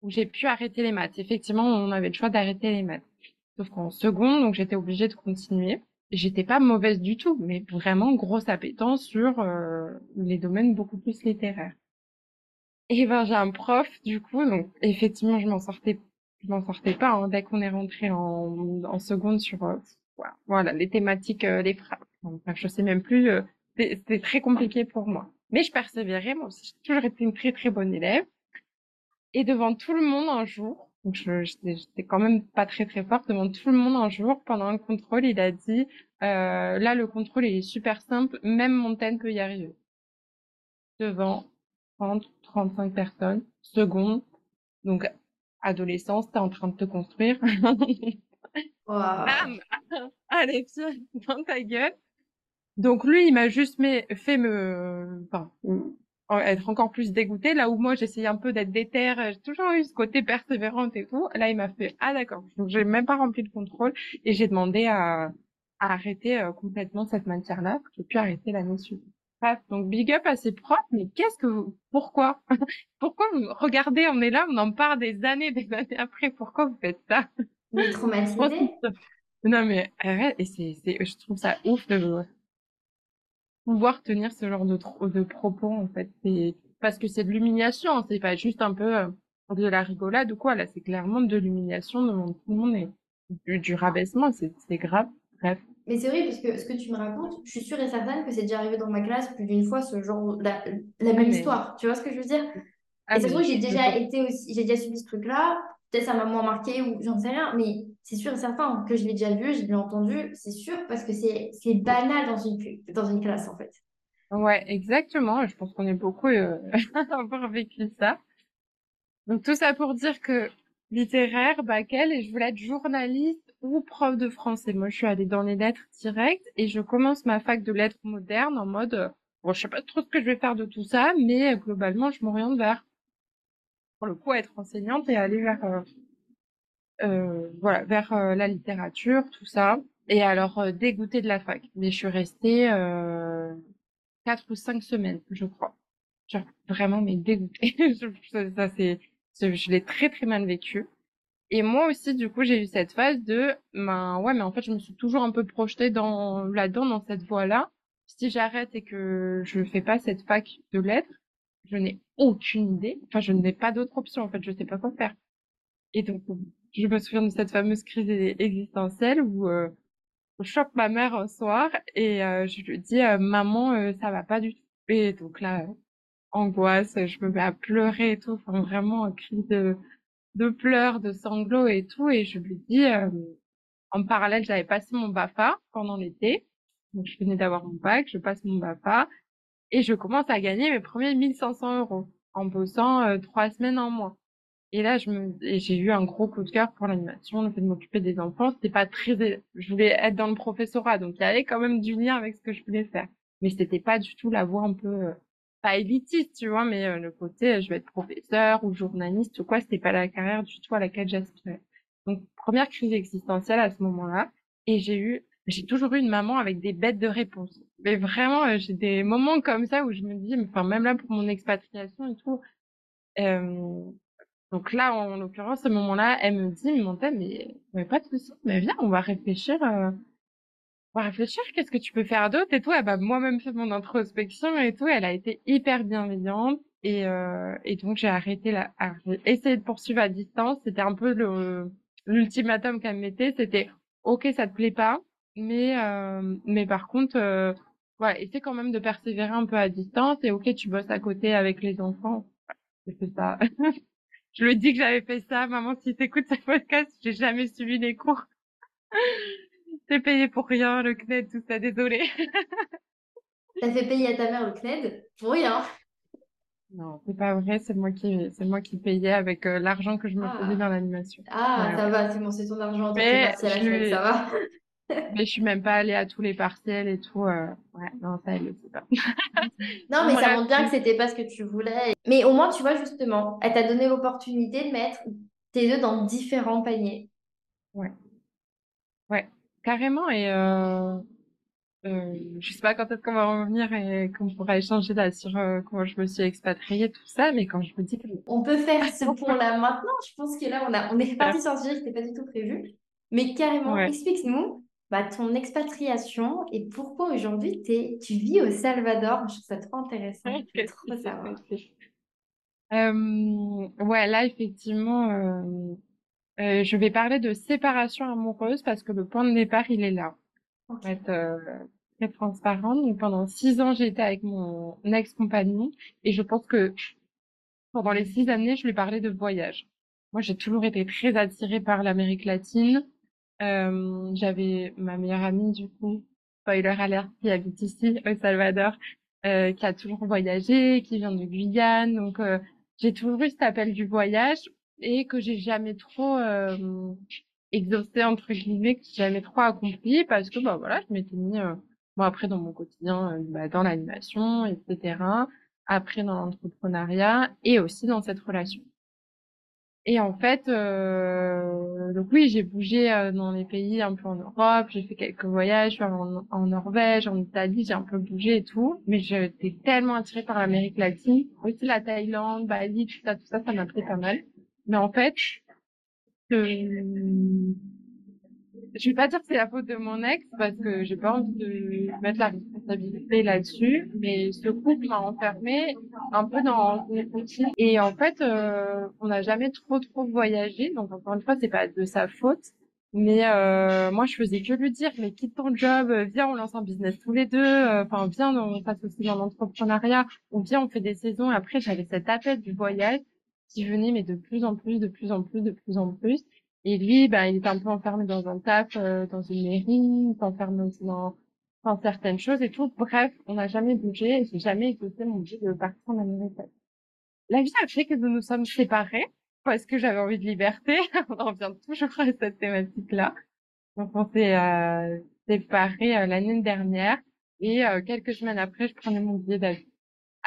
où j'ai pu arrêter les maths. Effectivement, on avait le choix d'arrêter les maths. Sauf qu'en seconde, donc j'étais obligée de continuer j'étais pas mauvaise du tout, mais vraiment grosse appétence sur euh, les domaines beaucoup plus littéraires. Et ben j'ai un prof du coup, donc effectivement je m'en sortais, je m'en sortais pas hein, dès qu'on est rentré en, seconde sur euh, voilà les thématiques, euh, les phrases. Enfin, je sais même plus, c'était très compliqué pour moi. Mais je persévérais, moi aussi j'ai toujours été une très très bonne élève. Et devant tout le monde un jour, donc j'étais quand même pas très très forte devant tout le monde un jour pendant un contrôle. Il a dit euh, là le contrôle est super simple, même Montaigne peut y arriver. Devant 30, 35 personnes, seconde, donc adolescence, t'es en train de te construire. Bam Allez, dans ta gueule. Donc lui, il m'a juste fait me, enfin, être encore plus dégoûtée. Là où moi, j'essayais un peu d'être déter, j'ai toujours eu ce côté persévérante et tout. Là, il m'a fait, ah d'accord. Donc, j'ai même pas rempli le contrôle et j'ai demandé à, à arrêter euh, complètement cette matière-là. J'ai pu arrêter l'année suivante. Bref, donc big up à ses profs, mais qu'est-ce que vous, pourquoi, pourquoi vous, regardez, on est là, on en parle des années, des années après, pourquoi vous faites ça? Vous êtes traumatisé? non, mais, arrête, et c'est, c'est, je trouve ça ouf de, pouvoir tenir ce genre de, de propos en fait. C'est parce que c'est de l'humiliation, hein. c'est pas juste un peu euh, de la rigolade ou quoi. Là, c'est clairement de l'humiliation devant tout le monde et du, du rabaissement. C'est grave. Bref. Mais c'est vrai, parce que ce que tu me racontes, je suis sûre et certaine que c'est déjà arrivé dans ma classe plus d'une fois, ce genre, la, la même histoire. Tu vois ce que je veux dire? Ah, Et c'est vrai que j'ai déjà été aussi, j'ai déjà subi ce truc-là. Peut-être ça m'a moins marqué ou j'en sais rien, mais c'est sûr et certain que je l'ai déjà vu, j'ai bien entendu, c'est sûr, parce que c'est banal dans une, dans une classe, en fait. Ouais, exactement. Je pense qu'on est beaucoup euh, à avoir vécu ça. Donc tout ça pour dire que littéraire, bac et je voulais être journaliste ou prof de français. Moi, je suis allée dans les lettres directes et je commence ma fac de lettres modernes en mode, euh, bon, je sais pas trop ce que je vais faire de tout ça, mais euh, globalement, je m'oriente vers, pour le coup, être enseignante et aller vers, euh, euh voilà, vers la littérature, tout ça. Et alors, dégoûtée de la fac. Mais je suis restée quatre ou cinq semaines, je crois. Genre, vraiment, mais dégoûtée. ça, c'est, je l'ai très très mal vécu. Et moi aussi, du coup, j'ai eu cette phase de, ben ouais, mais en fait, je me suis toujours un peu projetée dans là-dedans, dans cette voie-là. Si j'arrête et que je fais pas cette fac de lettres, je n'ai aucune idée. Enfin, je n'ai pas d'autre option. En fait, je sais pas quoi faire. Et donc, je me souviens de cette fameuse crise existentielle où euh, je chope ma mère un soir et euh, je lui dis euh, maman, euh, ça va pas du tout. Et donc là, angoisse, je me mets à pleurer et tout. Enfin, vraiment un cri de de pleurs, de sanglots et tout. Et je lui dis, euh, en parallèle, j'avais passé mon BAFA pendant l'été. Donc, je venais d'avoir mon bac, je passe mon BAFA et je commence à gagner mes premiers 1500 euros en bossant euh, trois semaines en mois. Et là, je me, j'ai eu un gros coup de cœur pour l'animation, le fait de m'occuper des enfants. C'était pas très, je voulais être dans le professorat, donc il y avait quand même du lien avec ce que je voulais faire. Mais c'était pas du tout la voie un peu euh, pas élitiste, tu vois, mais euh, le côté euh, je vais être professeur ou journaliste ou quoi, c'était pas la carrière du tout à laquelle j'aspirais. Donc première crise existentielle à ce moment-là, et j'ai eu, j'ai toujours eu une maman avec des bêtes de réponses. Mais vraiment, euh, j'ai des moments comme ça où je me dis, enfin même là pour mon expatriation et tout. donc là, en l'occurrence, ce moment-là, elle me dit, mais mais, pas de soucis, mais viens, on va réfléchir réfléchir, qu'est-ce que tu peux faire d'autre? Et tout. Elle moi-même fait mon introspection et tout. Elle a été hyper bienveillante et, euh, et donc j'ai arrêté la, j'ai essayé de poursuivre à distance. C'était un peu le l'ultimatum qu'elle me mettait. C'était ok, ça te plaît pas, mais euh, mais par contre, euh, ouais, essaie quand même de persévérer un peu à distance et ok, tu bosses à côté avec les enfants. J'ai fait ça. Je lui dis que j'avais fait ça. Maman, si t'écoutes ce podcast, j'ai jamais suivi les cours. T'es payé pour rien, le CNED, tout ça, désolé. T'as fait payer à ta mère le CNED pour rien. Non, c'est pas vrai, c'est moi qui, c'est moi qui payais avec euh, l'argent que je me faisais ah. dans l'animation. Ah, ça va, c'est bon, c'est ton argent. Mais je... ça va. mais je suis même pas allée à tous les partiels et tout. Euh... Ouais, non, ça, elle le sait pas. non, mais ça montre bien que c'était pas ce que tu voulais. Mais au moins, tu vois, justement, elle t'a donné l'opportunité de mettre tes deux dans différents paniers. Ouais. Ouais. Carrément, et euh, euh, je sais pas quand est-ce qu'on va revenir et qu'on pourra échanger là sur euh, comment je me suis expatriée, tout ça, mais quand je me dis que... On peut faire ce point-là maintenant, je pense que là, on, a, on est parti sur un sujet qui n'était pas du tout prévu, mais carrément, explique-nous bah, ton expatriation et pourquoi aujourd'hui tu vis au Salvador. Je trouve ça trop intéressant. Je trop savoir. Euh, ouais, là, effectivement, euh, je vais parler de séparation amoureuse parce que le point de départ, il est là. Pour être euh, très transparente. Donc, pendant six ans, été avec mon ex-compagnon et je pense que pendant les six années, je lui parlais de voyage. Moi, j'ai toujours été très attirée par l'Amérique latine. Euh, j'avais ma meilleure amie, du coup, spoiler alert, qui habite ici, au Salvador, euh, qui a toujours voyagé, qui vient de Guyane. Donc, euh, j'ai toujours eu cet appel du voyage et que j'ai jamais trop euh, exaucé entre guillemets, que j'ai jamais trop accompli parce que bah voilà, je m'étais mis euh, bon après dans mon quotidien, euh, bah, dans l'animation, etc. Après dans l'entrepreneuriat et aussi dans cette relation. Et en fait, euh, donc oui, j'ai bougé euh, dans les pays un peu en Europe, j'ai fait quelques voyages en, en Norvège, en Italie, j'ai un peu bougé et tout, mais j'étais tellement attirée par l'Amérique latine, aussi la Thaïlande, Bali, tout ça, tout ça, ça m'a pris pas mal. Mais en fait, je vais pas dire que c'est la faute de mon ex parce que j'ai pas envie de mettre la responsabilité là-dessus, mais ce couple m'a enfermée un peu dans une routine et en fait, euh, on n'a jamais trop trop voyagé, donc encore une fois, c'est pas de sa faute. Mais euh, moi, je faisais que lui dire, mais quitte ton job, viens, on lance un business tous les deux, euh, enfin, viens, on passe aussi dans l'entrepreneuriat, ou bien on fait des saisons. Après, j'avais cet appel du voyage qui venait, mais de plus en plus, de plus en plus, de plus en plus. Et lui, ben, il était un peu enfermé dans un taf, euh, dans une mairie, enfermé dans, dans certaines choses et tout. Bref, on n'a jamais bougé et j'ai jamais écouté mon but de partir en Amérique. La vie a fait que nous nous sommes séparés parce que j'avais envie de liberté. on en revient toujours à cette thématique-là. Donc on s'est euh, séparés euh, l'année dernière et euh, quelques semaines après, je prenais mon billet d'avion.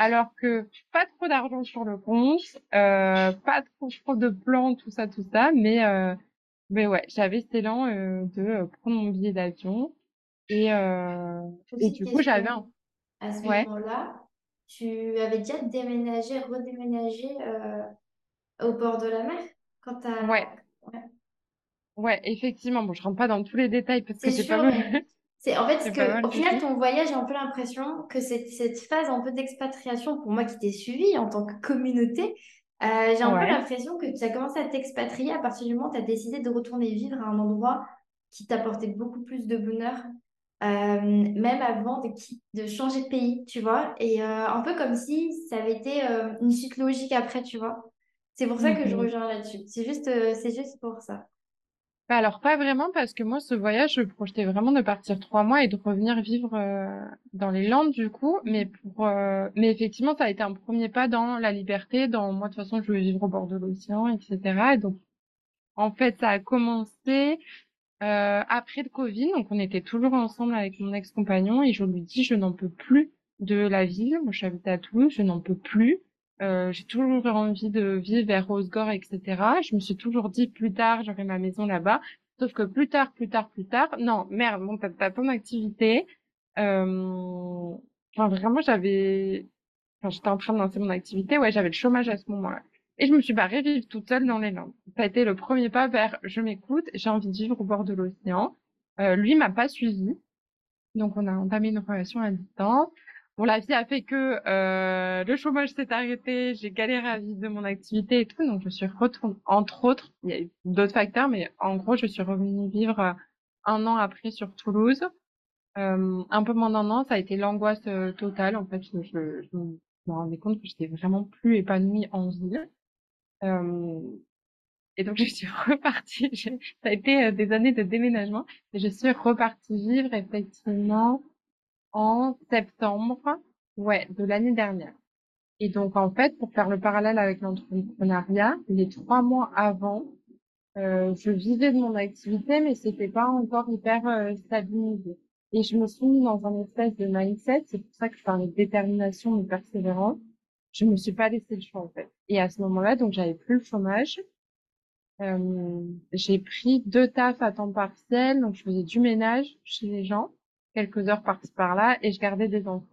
Alors que pas trop d'argent sur le compte, euh, pas trop, trop de plans, tout ça, tout ça, mais euh, mais ouais, j'avais cet élan euh, de prendre mon billet d'avion et et du coup j'avais un À ce ouais. moment-là, tu avais déjà déménagé, redéménagé au bord de la mer quand t'as... ouais. Ouais. ouais effectivement. Bon je rentre pas dans tous les détails parce que C'est j'ai pas c'est en fait ce que au final ton voyage, j'ai un peu l'impression que c'est cette phase un peu d'expatriation pour moi qui t'ai suivi en tant que communauté, euh, j'ai un peu l'impression que tu as commencé à t'expatrier à partir du moment où tu as décidé de retourner vivre à un endroit qui t'apportait beaucoup plus de bonheur, euh, même avant de, de changer de pays, tu vois, et euh, un peu comme si ça avait été une suite logique après, tu vois? C'est pour ça que je Mhm. reviens là-dessus. C'est juste, c'est juste pour ça. Bah alors pas vraiment parce que moi ce voyage je projetais vraiment de partir trois mois et de revenir vivre euh, dans les Landes du coup. Mais pour euh, mais effectivement ça a été un premier pas dans la liberté dans moi de toute façon je veux vivre au bord de l'océan etc et donc en fait ça a commencé euh, après le Covid. Donc on était toujours ensemble avec mon ex-compagnon et je lui dis je n'en peux plus de la ville. Moi j'habite à Toulouse je n'en peux plus euh, j'ai toujours envie de vivre vers Osgore, etc. Je me suis toujours dit plus tard, j'aurai ma maison là-bas. Sauf que plus tard, plus tard, plus tard, non, merde, bon, t'as ton activité. Euh, enfin, vraiment, j'avais, enfin, j'étais en train de lancer mon activité, ouais, j'avais le chômage à ce moment-là. Et je me suis barrée vivre toute seule dans les Landes. Ça a été le premier pas vers je m'écoute, j'ai envie de vivre au bord de l'océan. Euh, lui m'a pas suivi. Donc, on a entamé une relation à distance. Bon, la vie a fait que euh, le chômage s'est arrêté, j'ai galéré à vivre de mon activité et tout, donc je suis retournée, entre autres, il y a eu d'autres facteurs, mais en gros, je suis revenue vivre euh, un an après sur Toulouse. Euh, un peu moins d'un an, ça a été l'angoisse euh, totale, en fait, je, me rendais compte que j'étais vraiment plus épanouie en ville. Euh, et donc, je suis repartie, ça a été euh, des années de déménagement, et je suis repartie vivre effectivement en septembre, ouais, de l'année dernière. Et donc, en fait, pour faire le parallèle avec l'entrepreneuriat, les trois mois avant, euh, je vivais de mon activité, mais c'était pas encore hyper euh, stabilisé. Et je me suis mis dans un espèce de mindset, c'est pour ça que je parlais de détermination et persévérance. Je me suis pas laissé le choix, en fait. Et à ce moment-là, donc, j'avais plus le chômage. Euh, j'ai pris deux tafs à temps partiel, donc je faisais du ménage chez les gens, quelques heures par-ci par-là, et je gardais des enfants.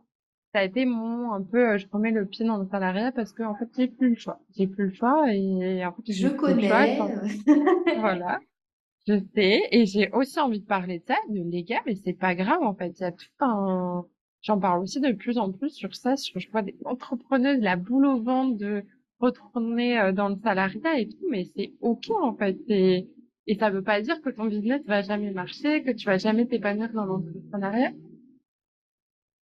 Ça a été mon un peu, euh, je remets le pied dans le salariat parce que en fait j'ai plus le choix. J'ai plus le choix et en fait Je choix. connais. Voilà, je sais, et j'ai aussi envie de parler de ça, de légal, mais c'est pas grave en fait. Il y a tout un, j'en parle aussi de plus en plus sur ça, sur je vois des entrepreneuses la boule au ventre de retourner euh, dans le salariat et tout, mais c'est ok en fait. Et, et ça veut pas dire que ton business va jamais marcher, que tu vas jamais t'épanouir dans l'entrepreneuriat.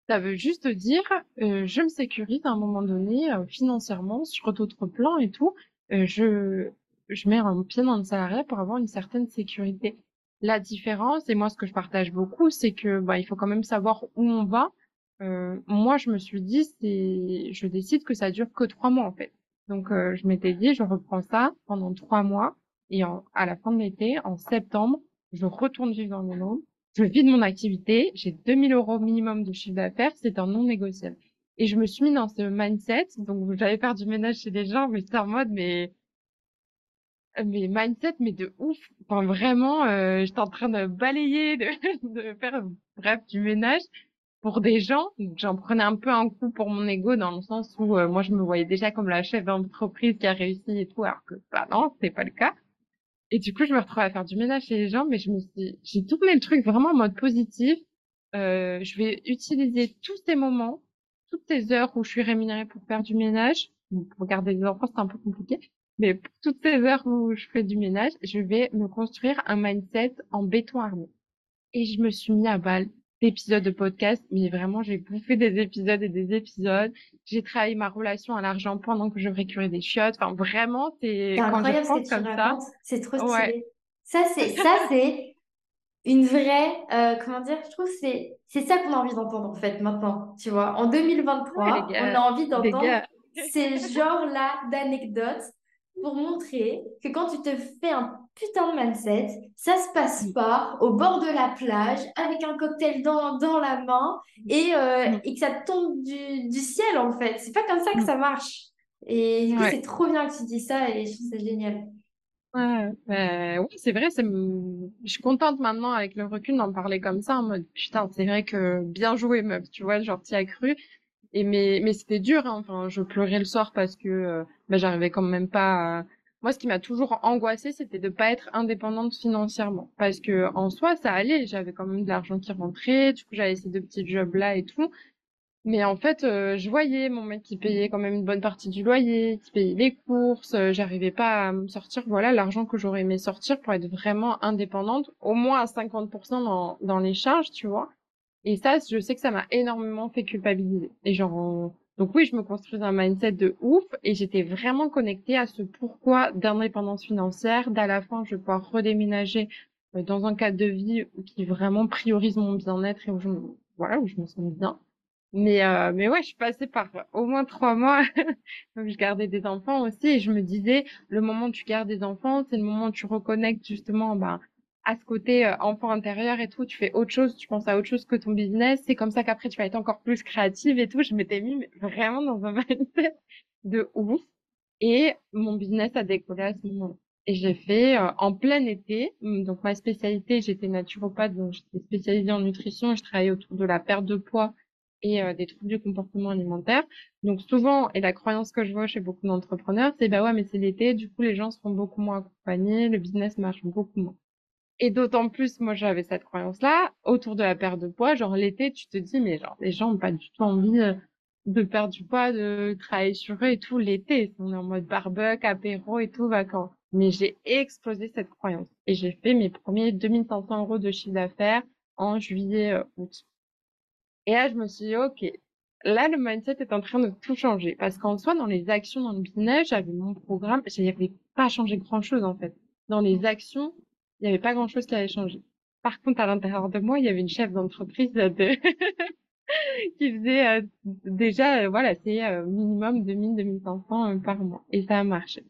Ça veut juste dire, euh, je me sécurise à un moment donné euh, financièrement sur d'autres plans et tout. Euh, je je mets un pied dans le salariat pour avoir une certaine sécurité. La différence, et moi ce que je partage beaucoup, c'est que bah il faut quand même savoir où on va. Euh, moi je me suis dit, c'est je décide que ça dure que trois mois en fait. Donc euh, je m'étais dit, je reprends ça pendant trois mois et en, à la fin de l'été, en septembre, je retourne vivre dans le monde je vis de mon activité, j'ai 2000 euros minimum de chiffre d'affaires, c'est un non négociable. Et je me suis mis dans ce mindset, donc j'allais faire du ménage chez les gens, mais c'était en mode, mais, mais mindset, mais de ouf. Enfin, vraiment, euh, j'étais en train de balayer, de, de faire, bref, du ménage pour des gens. Donc, j'en prenais un peu un coup pour mon ego dans le sens où euh, moi, je me voyais déjà comme la chef d'entreprise qui a réussi et tout, alors que, bah non, c'était pas le cas. Et du coup, je me retrouvais à faire du ménage chez les gens, mais je me suis, j'ai tourné le truc vraiment en mode positif. Euh, je vais utiliser tous ces moments, toutes ces heures où je suis rémunérée pour faire du ménage. Pour garder les enfants, c'est un peu compliqué. Mais pour toutes ces heures où je fais du ménage, je vais me construire un mindset en béton armé. Et je me suis mis à balle d'épisodes de podcast, mais vraiment, j'ai bouffé des épisodes et des épisodes. J'ai travaillé ma relation à l'argent pendant que je récurais des chiottes. Enfin, vraiment, c'est quand je pense comme ça. C'est trop stylé. Ça, c'est, ça, c'est une vraie, euh, comment dire, je trouve c'est c'est ça qu'on a envie d'entendre en fait maintenant, tu vois. En 2023, on a envie d'entendre ces genres-là d'anecdotes pour montrer que quand tu te fais un putain de mindset, ça se passe mm. pas au bord de la plage avec un cocktail dans, dans la main et, euh, mm. et que ça tombe du, du ciel en fait. C'est pas comme ça que mm. ça marche. Et c'est trop bien que tu dis ça et je trouve ça génial. Ouais, ben, oui, c'est vrai, c'est, je suis contente maintenant avec le recul d'en parler comme ça en mode putain, c'est vrai que bien joué meuf, tu vois, genre t'y as cru. Et mais mais c'était dur, hein. enfin je pleurais le soir parce que euh, ben, j'arrivais quand même pas. À... Moi, ce qui m'a toujours angoissée, c'était de pas être indépendante financièrement, parce que en soi ça allait, j'avais quand même de l'argent qui rentrait, du coup j'avais ces deux petits jobs là et tout. Mais en fait, euh, je voyais mon mec qui payait quand même une bonne partie du loyer, qui payait les courses. Euh, j'arrivais pas à me sortir, voilà, l'argent que j'aurais aimé sortir pour être vraiment indépendante, au moins à 50% dans, dans les charges, tu vois. Et ça, je sais que ça m'a énormément fait culpabiliser. Et genre, donc oui, je me construisais un mindset de ouf et j'étais vraiment connectée à ce pourquoi d'indépendance financière, d'à la fin, je vais pouvoir redéménager euh, dans un cadre de vie qui vraiment priorise mon bien-être et où je me, voilà, où je me sens bien. Mais euh, mais ouais, je suis passée par au moins trois mois. Donc je gardais des enfants aussi et je me disais le moment où tu gardes des enfants, c'est le moment où tu reconnectes justement bah à ce côté euh, enfant intérieur et tout, tu fais autre chose, tu penses à autre chose que ton business, c'est comme ça qu'après tu vas être encore plus créative et tout. Je m'étais mis vraiment dans un mindset de ouf et mon business a décollé à ce moment. Et j'ai fait euh, en plein été. Donc ma spécialité, j'étais naturopathe, donc j'étais spécialisée en nutrition. Je travaillais autour de la perte de poids et euh, des troubles du comportement alimentaire. Donc souvent, et la croyance que je vois chez beaucoup d'entrepreneurs, c'est bah ouais, mais c'est l'été, du coup les gens seront beaucoup moins accompagnés, le business marche beaucoup moins. Et d'autant plus, moi, j'avais cette croyance-là autour de la perte de poids. Genre, l'été, tu te dis, mais genre, les gens ont pas du tout envie euh, de perdre du poids, de travailler sur eux et tout l'été. On est en mode barbecue, apéro et tout, vacances. Mais j'ai explosé cette croyance. Et j'ai fait mes premiers 2500 euros de chiffre d'affaires en juillet, euh, août. Et là, je me suis dit, OK, là, le mindset est en train de tout changer. Parce qu'en soi, dans les actions, dans le business, j'avais mon programme, j'avais pas changé grand chose, en fait. Dans les actions, il n'y avait pas grand-chose qui avait changé. Par contre, à l'intérieur de moi, il y avait une chef d'entreprise de... qui faisait euh, déjà, euh, voilà, c'est euh, minimum 2000-2500 par mois. Et ça a marché.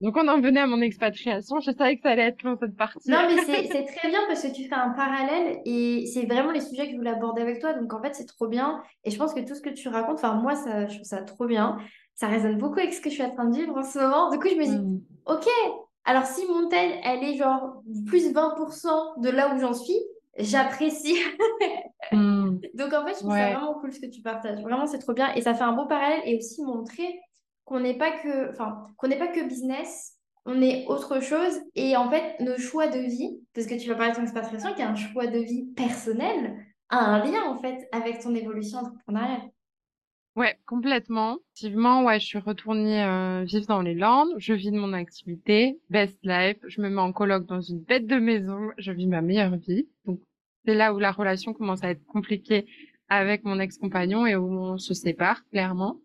Donc on en venait à mon expatriation. Je savais que ça allait être long cette partie. Non, mais c'est très bien parce que tu fais un parallèle et c'est vraiment les sujets que je voulais aborder avec toi. Donc en fait, c'est trop bien. Et je pense que tout ce que tu racontes, enfin moi, ça, je trouve ça trop bien. Ça résonne beaucoup avec ce que je suis en train de vivre en ce moment. Du coup, je me dis, mm. ok, alors, si mon tel, elle est genre plus 20% de là où j'en suis, j'apprécie. Hmm. Donc, en fait, je trouve ça vraiment cool ce que tu partages. Vraiment, c'est trop bien. Et ça fait un beau parallèle et aussi montrer qu'on n'est pas que, enfin, qu'on n'est pas que business, on est autre chose. Et en fait, nos choix de vie, parce que tu vas parler de ton expatriation, qui est un choix de vie personnel, a un lien, en fait, avec ton évolution entrepreneuriale. Ouais, complètement. Effectivement, ouais, je suis retournée euh, vivre dans les Landes. Je vis de mon activité, best life. Je me mets en coloc dans une bête de maison. Je vis ma meilleure vie. Donc, c'est là où la relation commence à être compliquée avec mon ex-compagnon et où on se sépare clairement.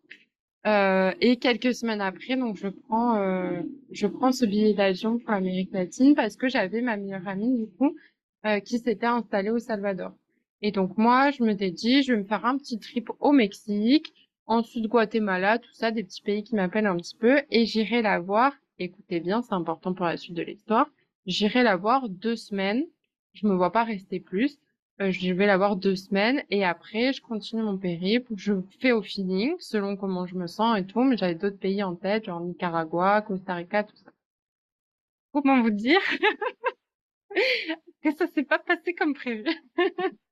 Euh, et quelques semaines après, donc je prends, euh, je prends ce billet d'avion pour l'Amérique latine parce que j'avais ma meilleure amie du coup euh, qui s'était installée au Salvador. Et donc moi, je m'étais dit, je vais me faire un petit trip au Mexique, ensuite Guatemala, tout ça, des petits pays qui m'appellent un petit peu, et j'irai la voir. Écoutez bien, c'est important pour la suite de l'histoire. J'irai la voir deux semaines. Je me vois pas rester plus. Euh, je vais la voir deux semaines et après je continue mon périple. Je fais au feeling selon comment je me sens et tout. Mais j'avais d'autres pays en tête, genre Nicaragua, Costa Rica, tout ça. Comment vous dire? Que ça s'est pas passé comme prévu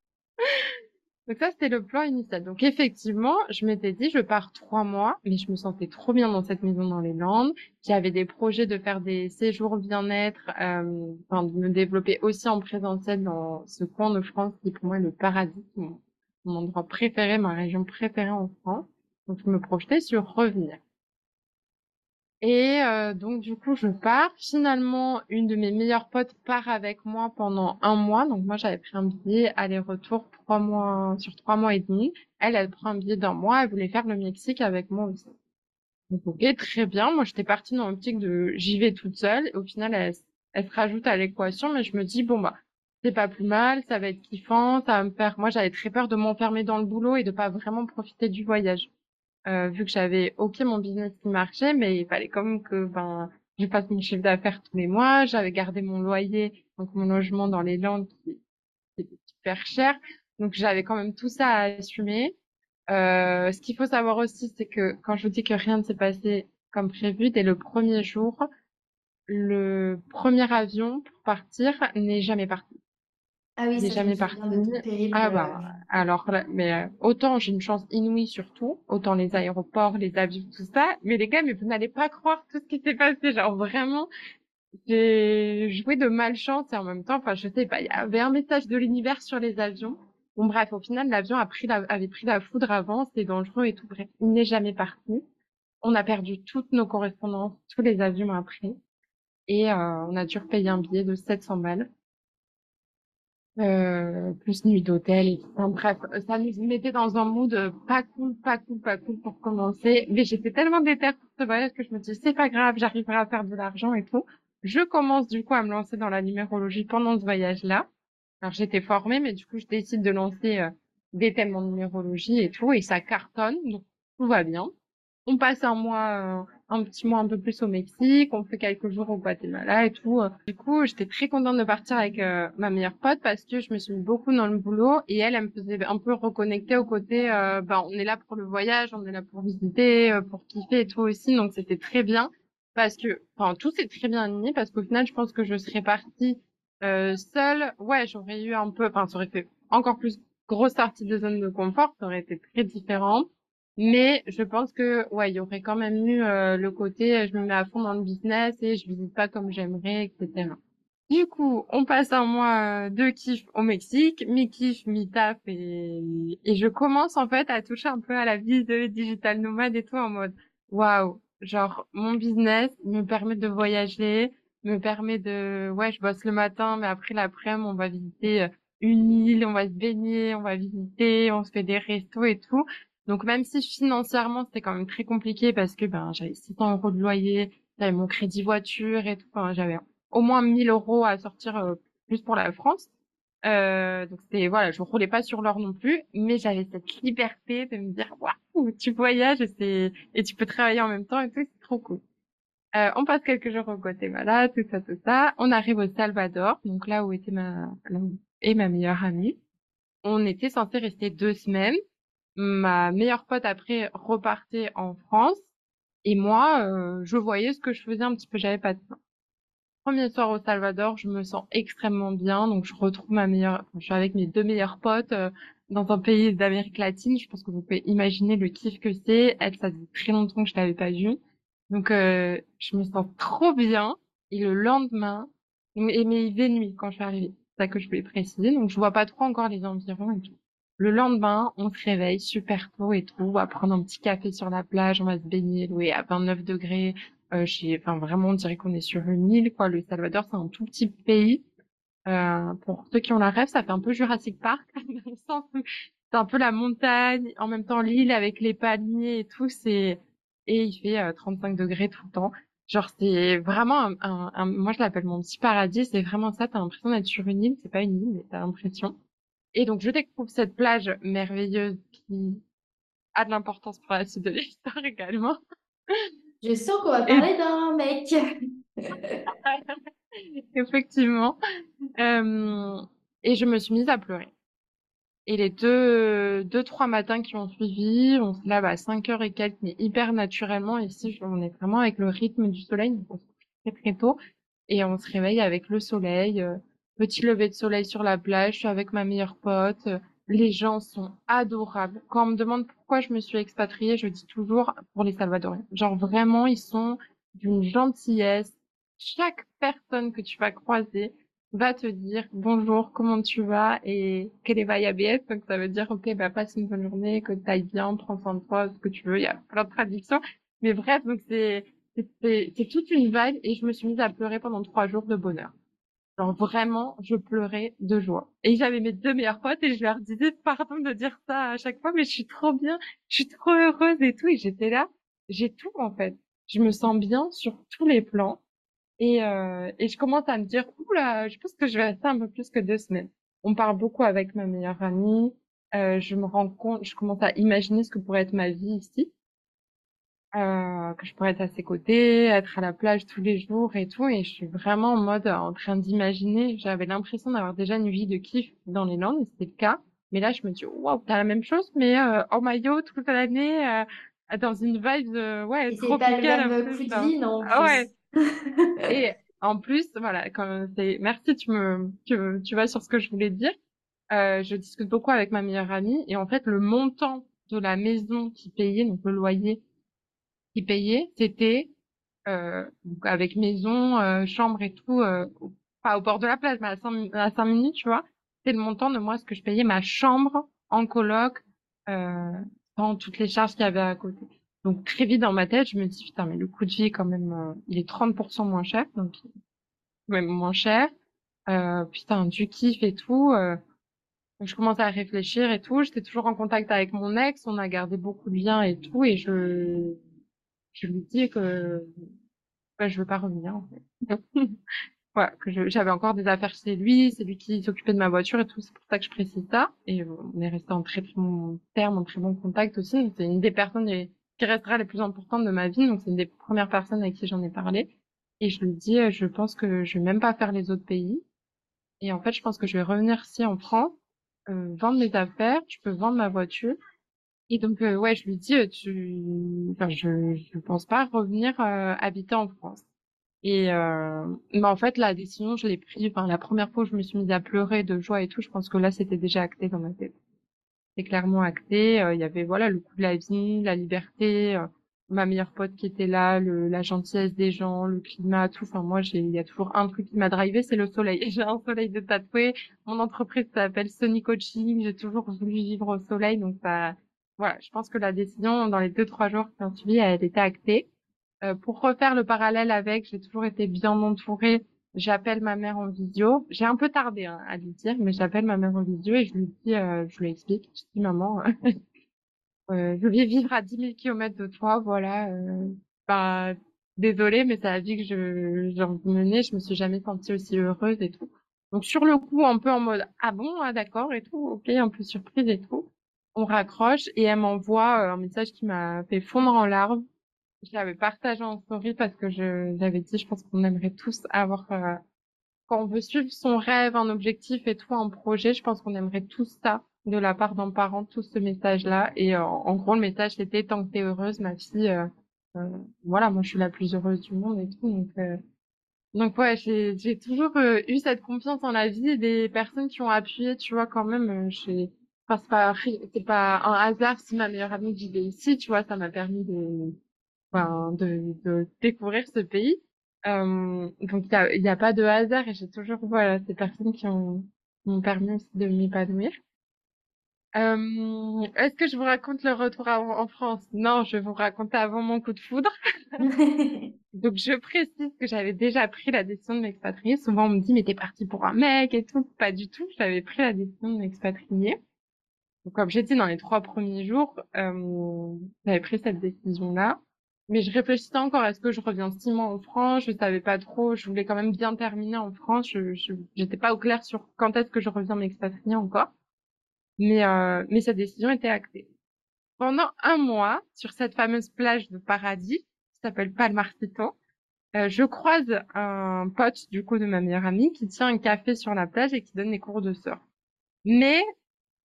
Donc ça, c'était le plan initial. Donc effectivement, je m'étais dit, je pars trois mois, mais je me sentais trop bien dans cette maison dans les Landes. J'avais des projets de faire des séjours bien-être, euh, enfin, de me développer aussi en présentiel dans ce coin de France qui pour moi est le paradis, mon, mon endroit préféré, ma région préférée en France. Donc je me projetais sur revenir. Et euh, donc du coup, je pars. Finalement, une de mes meilleures potes part avec moi pendant un mois. Donc moi, j'avais pris un billet aller-retour trois mois sur trois mois et demi. Elle, elle prend un billet d'un mois. Elle voulait faire le Mexique avec moi aussi. Donc ok, très bien. Moi, j'étais partie dans l'optique de j'y vais toute seule. Et au final, elle, elle se rajoute à l'équation, mais je me dis bon bah c'est pas plus mal, ça va être kiffant, ça va me faire. Moi, j'avais très peur de m'enfermer dans le boulot et de pas vraiment profiter du voyage. Euh, vu que j'avais ok mon business qui marchait, mais il fallait quand même que ben je fasse mon chiffre d'affaires tous les mois. J'avais gardé mon loyer, donc mon logement dans les Landes qui était super cher, donc j'avais quand même tout ça à assumer. Euh, ce qu'il faut savoir aussi, c'est que quand je vous dis que rien ne s'est passé comme prévu, dès le premier jour, le premier avion pour partir n'est jamais parti. Ah oui, n'est jamais parti. tout. Ah euh, bah alors là, mais euh, autant j'ai une chance inouïe surtout, autant les aéroports, les avions, tout ça, mais les gars, mais vous n'allez pas croire tout ce qui s'est passé, genre vraiment, j'ai joué de malchance et en même temps, enfin je sais pas, il y avait un message de l'univers sur les avions. Bon bref, au final l'avion a pris la, avait pris la foudre avant, c'était dangereux et tout, bref, il n'est jamais parti. On a perdu toutes nos correspondances, tous les avions après, et euh, on a dû repayer un billet de 700 balles euh, plus nuit d'hôtel. Enfin, bref, ça nous mettait dans un mood euh, pas cool, pas cool, pas cool pour commencer. Mais j'étais tellement déterre pour ce voyage que je me dis c'est pas grave, j'arriverai à faire de l'argent et tout. Je commence du coup à me lancer dans la numérologie pendant ce voyage-là. Alors j'étais formée, mais du coup je décide de lancer euh, des thèmes en numérologie et tout, et ça cartonne, donc tout va bien. On passe un mois, euh, un petit mois un peu plus au Mexique, on fait quelques jours au Guatemala et tout. Du coup, j'étais très contente de partir avec euh, ma meilleure pote parce que je me suis beaucoup dans le boulot et elle, elle me faisait un peu reconnecter au côté, euh, ben, on est là pour le voyage, on est là pour visiter, euh, pour kiffer et tout aussi, donc c'était très bien parce que, enfin, tout s'est très bien aligné parce qu'au final, je pense que je serais partie euh, seule. Ouais, j'aurais eu un peu, enfin, ça aurait fait encore plus grosse partie de zone de confort, ça aurait été très différent. Mais je pense que ouais, il y aurait quand même eu euh, le côté euh, je me mets à fond dans le business et je visite pas comme j'aimerais, etc. Du coup, on passe un mois euh, de kiff au Mexique, mi-kiff, mi-taf et, et je commence en fait à toucher un peu à la vie de digital nomade et tout en mode waouh, genre mon business me permet de voyager, me permet de ouais, je bosse le matin mais après l'après-midi on va visiter euh, une île, on va se baigner, on va visiter, on se fait des restos et tout. Donc même si financièrement c'était quand même très compliqué parce que ben j'avais 600 euros de loyer, j'avais mon crédit voiture et tout, enfin, j'avais au moins 1000 euros à sortir euh, plus pour la France. Euh, donc c'était voilà, je roulais pas sur l'or non plus, mais j'avais cette liberté de me dire waouh, tu voyages et et tu peux travailler en même temps et tout, c'est trop cool. Euh, on passe quelques jours au Guatemala, tout ça, tout ça. On arrive au Salvador, donc là où était ma là où est ma meilleure amie. On était censé rester deux semaines ma meilleure pote après repartait en France et moi euh, je voyais ce que je faisais un petit peu j'avais pas de temps. Premier soir au Salvador, je me sens extrêmement bien donc je retrouve ma meilleure enfin, je suis avec mes deux meilleures potes euh, dans un pays d'Amérique latine, je pense que vous pouvez imaginer le kiff que c'est. Elle ça faisait très longtemps que je l'avais pas vue. Donc euh, je me sens trop bien et le lendemain et mais il faisait nuit quand je suis arrivée. C'est ça que je voulais préciser donc je vois pas trop encore les environs et tout. Le lendemain, on se réveille super tôt et tout, on va prendre un petit café sur la plage, on va se baigner, louer à 29 degrés. Euh, enfin vraiment, on dirait qu'on est sur une île, quoi. Le Salvador, c'est un tout petit pays. Euh, pour ceux qui ont la rêve, ça fait un peu Jurassic Park, c'est un peu la montagne, en même temps l'île avec les palmiers et tout, c'est et il fait euh, 35 degrés tout le temps. Genre c'est vraiment un, un, un- moi je l'appelle mon petit paradis, c'est vraiment ça. T'as l'impression d'être sur une île, c'est pas une île, mais t'as l'impression. Et donc, je découvre cette plage merveilleuse qui a de l'importance pour la suite de l'histoire également. Je sens qu'on va Et parler d'un mec. effectivement, euh, et je me suis mise à pleurer. Et les deux, deux, trois matins qui ont suivi, on se lève à 5 heures et quelques, mais hyper naturellement. Ici, on est vraiment avec le rythme du soleil, donc on se couche très très tôt. Et on se réveille avec le soleil, euh, petit lever de soleil sur la plage, je suis avec ma meilleure pote. Les gens sont adorables. Quand on me demande pourquoi je me suis expatriée, je dis toujours pour les Salvadoriens. Genre vraiment, ils sont d'une gentillesse. Chaque personne que tu vas croiser va te dire bonjour, comment tu vas? Et quel est bien. Donc ça veut dire ok, bah passe une bonne journée, que tu ailles bien, prends soin de toi, ce que tu veux. Il y a plein de traductions. Mais bref, donc c'est c'est toute une vague et je me suis mise à pleurer pendant trois jours de bonheur. Genre vraiment, je pleurais de joie. Et j'avais mes deux meilleures potes et je leur disais pardon de dire ça à chaque fois, mais je suis trop bien, je suis trop heureuse et tout. Et j'étais là, j'ai tout en fait. Je me sens bien sur tous les plans. Et, euh, et je commence à me dire, oula, je pense que je vais rester un peu plus que deux semaines. On parle beaucoup avec ma meilleure amie. Euh, je me rends compte, je commence à imaginer ce que pourrait être ma vie ici. Euh, que je pourrais être à ses côtés, être à la plage tous les jours et tout. Et je suis vraiment en mode en train d'imaginer. J'avais l'impression d'avoir déjà une vie de kiff dans les Landes, et c'était le cas. Mais là, je me dis, waouh, t'as la même chose, mais euh, en maillot toute l'année, euh, dans une vibe de, ouais, et tropicale. C'est pas coup de vie, non ah, ouais. et en plus, voilà, quand c'est, merci, tu me, tu, tu vas sur ce que je voulais dire. Euh, je discute beaucoup avec ma meilleure amie et en fait, le montant de la maison qui payait, donc le loyer, payait, c'était euh, avec maison, euh, chambre et tout, euh, pas au bord de la plage, mais à 5, à 5 minutes, tu vois. C'est le montant de moi ce que je payais ma chambre en coloc, euh, sans toutes les charges qu'il y avait à côté. Donc très vite dans ma tête, je me dis putain mais le coût de vie quand même, il est 30% moins cher, donc même moins cher. Putain du kiff et tout. Euh, je commence à réfléchir et tout. J'étais toujours en contact avec mon ex, on a gardé beaucoup de liens et tout, et je je lui dis que bah, je veux pas revenir en fait. voilà, que j'avais encore des affaires chez lui, c'est lui qui s'occupait de ma voiture et tout, c'est pour ça que je précise ça. Et on est resté en très bon terme, en très bon contact aussi. C'est une des personnes qui restera les plus importantes de ma vie, donc c'est une des premières personnes avec qui j'en ai parlé. Et je lui dis, je pense que je vais même pas faire les autres pays. Et en fait, je pense que je vais revenir ici en France, euh, vendre mes affaires, je peux vendre ma voiture et donc, euh, ouais, je lui dis, euh, tu, enfin, je, je pense pas revenir euh, habiter en France. Et euh, mais en fait, la décision, je l'ai prise. Enfin, la première fois où je me suis mise à pleurer de joie et tout, je pense que là, c'était déjà acté dans ma tête. C'est clairement acté. Il y avait voilà le coup de la vie, la liberté, ma meilleure pote qui était là, le, la gentillesse des gens, le climat, tout. Enfin, moi, il y a toujours un truc qui m'a drivé, c'est le soleil. J'ai un soleil de tatoué. Mon entreprise s'appelle Sony Coaching. J'ai toujours voulu vivre au soleil, donc ça voilà, je pense que la décision dans les deux trois jours qui ont suivi, elle été actée. Euh, pour refaire le parallèle avec, j'ai toujours été bien entourée. J'appelle ma mère en visio. J'ai un peu tardé hein, à lui dire, mais j'appelle ma mère en visio et je lui dis, euh, je lui explique. Je dis maman, euh, je vais vivre à 10 000 kilomètres de toi, voilà. Euh, bah, désolée, mais c'est la vie que je j'ai mener. Je me suis jamais sentie aussi heureuse et tout. Donc sur le coup, un peu en mode ah bon, ah d'accord et tout, ok, un peu surprise et tout on raccroche et elle m'envoie euh, un message qui m'a fait fondre en larmes. Je l'avais partagé en story parce que je j'avais dit, je pense qu'on aimerait tous avoir euh, quand on veut suivre son rêve, un objectif et tout, un projet, je pense qu'on aimerait tous ça de la part d'un parent, tout ce message-là. Et euh, en gros, le message c'était tant que t'es heureuse, ma fille, voilà, moi je suis la plus heureuse du monde et tout. Donc, donc ouais, j'ai toujours eu cette confiance en la vie et des personnes qui ont appuyé, tu vois, quand même. j'ai Enfin, c'est pas, c'est pas un hasard si ma meilleure amie vivait ici, tu vois, ça m'a permis de, enfin, de, de découvrir ce pays. Euh, donc il y a, y a pas de hasard et j'ai toujours, voilà, ces personnes qui ont, m'ont permis aussi de m'épanouir. Euh, est-ce que je vous raconte le retour en, France? Non, je vais vous raconter avant mon coup de foudre. Donc je précise que j'avais déjà pris la décision de m'expatrier. Souvent on me dit mais t'es parti pour un mec et tout. Pas du tout. J'avais pris la décision de m'expatrier. Donc, comme j'ai dit dans les trois premiers jours, euh, j'avais pris cette décision-là. Mais je réfléchissais encore, est-ce que je reviens six mois en France Je savais pas trop. Je voulais quand même bien terminer en France. Je, j'étais pas au clair sur quand est-ce que je reviens m'expatrier encore. Mais, euh, mais cette décision était actée. Pendant un mois, sur cette fameuse plage de paradis, qui s'appelle Palmarcito, euh, je croise un pote, du coup, de ma meilleure amie, qui tient un café sur la plage et qui donne des cours de surf. Mais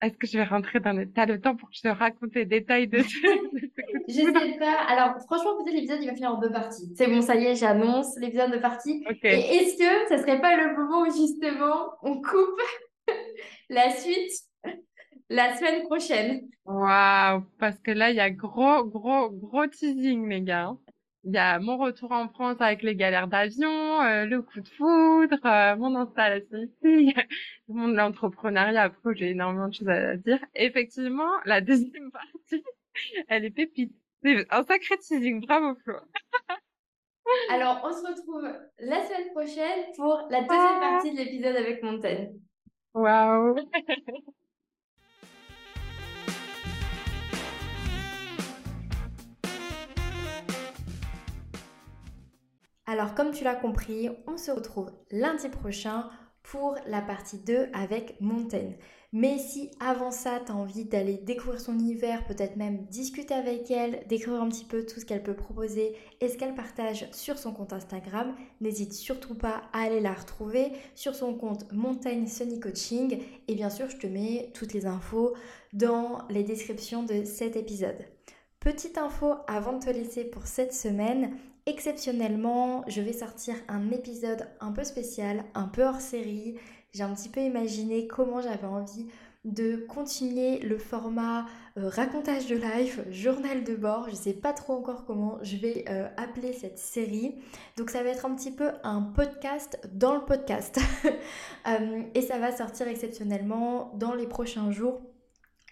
est-ce que je vais rentrer dans le... T'as le temps pour que je te raconte les détails de Je sais pas. Alors, franchement, peut-être l'épisode, il va finir en deux parties. C'est bon, ça y est, j'annonce l'épisode de partie. Et est-ce que ça serait pas le moment où, justement, on coupe la suite la semaine prochaine? Waouh, parce que là, il y a gros, gros, gros teasing, les gars. Il y a mon retour en France avec les galères d'avion, euh, le coup de foudre, euh, mon installation ici, de l'entrepreneuriat. Après, j'ai énormément de choses à dire. Effectivement, la deuxième partie, elle est pépite. C'est un sacré teasing. Bravo, Flo. Alors, on se retrouve la semaine prochaine pour la deuxième ah. partie de l'épisode avec Montaigne. Waouh Alors comme tu l'as compris, on se retrouve lundi prochain pour la partie 2 avec Montaigne. Mais si avant ça, tu as envie d'aller découvrir son univers, peut-être même discuter avec elle, découvrir un petit peu tout ce qu'elle peut proposer et ce qu'elle partage sur son compte Instagram, n'hésite surtout pas à aller la retrouver sur son compte Montaigne Sunny Coaching. Et bien sûr, je te mets toutes les infos dans les descriptions de cet épisode. Petite info avant de te laisser pour cette semaine, Exceptionnellement, je vais sortir un épisode un peu spécial, un peu hors série. J'ai un petit peu imaginé comment j'avais envie de continuer le format euh, racontage de life, journal de bord. Je ne sais pas trop encore comment je vais euh, appeler cette série. Donc ça va être un petit peu un podcast dans le podcast. Euh, et ça va sortir exceptionnellement dans les prochains jours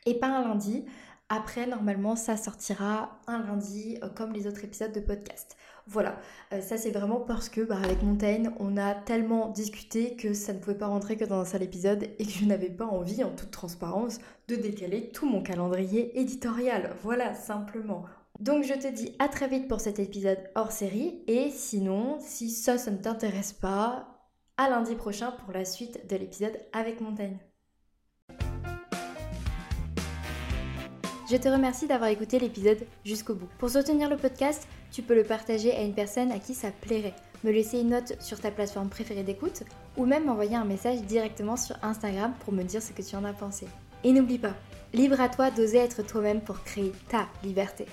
et pas un lundi. Après, normalement, ça sortira un lundi comme les autres épisodes de podcast. Voilà, euh, ça c'est vraiment parce que bah, avec Montaigne, on a tellement discuté que ça ne pouvait pas rentrer que dans un seul épisode et que je n'avais pas envie, en toute transparence, de décaler tout mon calendrier éditorial. Voilà, simplement. Donc je te dis à très vite pour cet épisode hors série et sinon, si ça, ça ne t'intéresse pas, à lundi prochain pour la suite de l'épisode avec Montaigne. Je te remercie d'avoir écouté l'épisode jusqu'au bout. Pour soutenir le podcast, tu peux le partager à une personne à qui ça plairait, me laisser une note sur ta plateforme préférée d'écoute ou même m'envoyer un message directement sur Instagram pour me dire ce que tu en as pensé. Et n'oublie pas, libre à toi d'oser être toi-même pour créer ta liberté.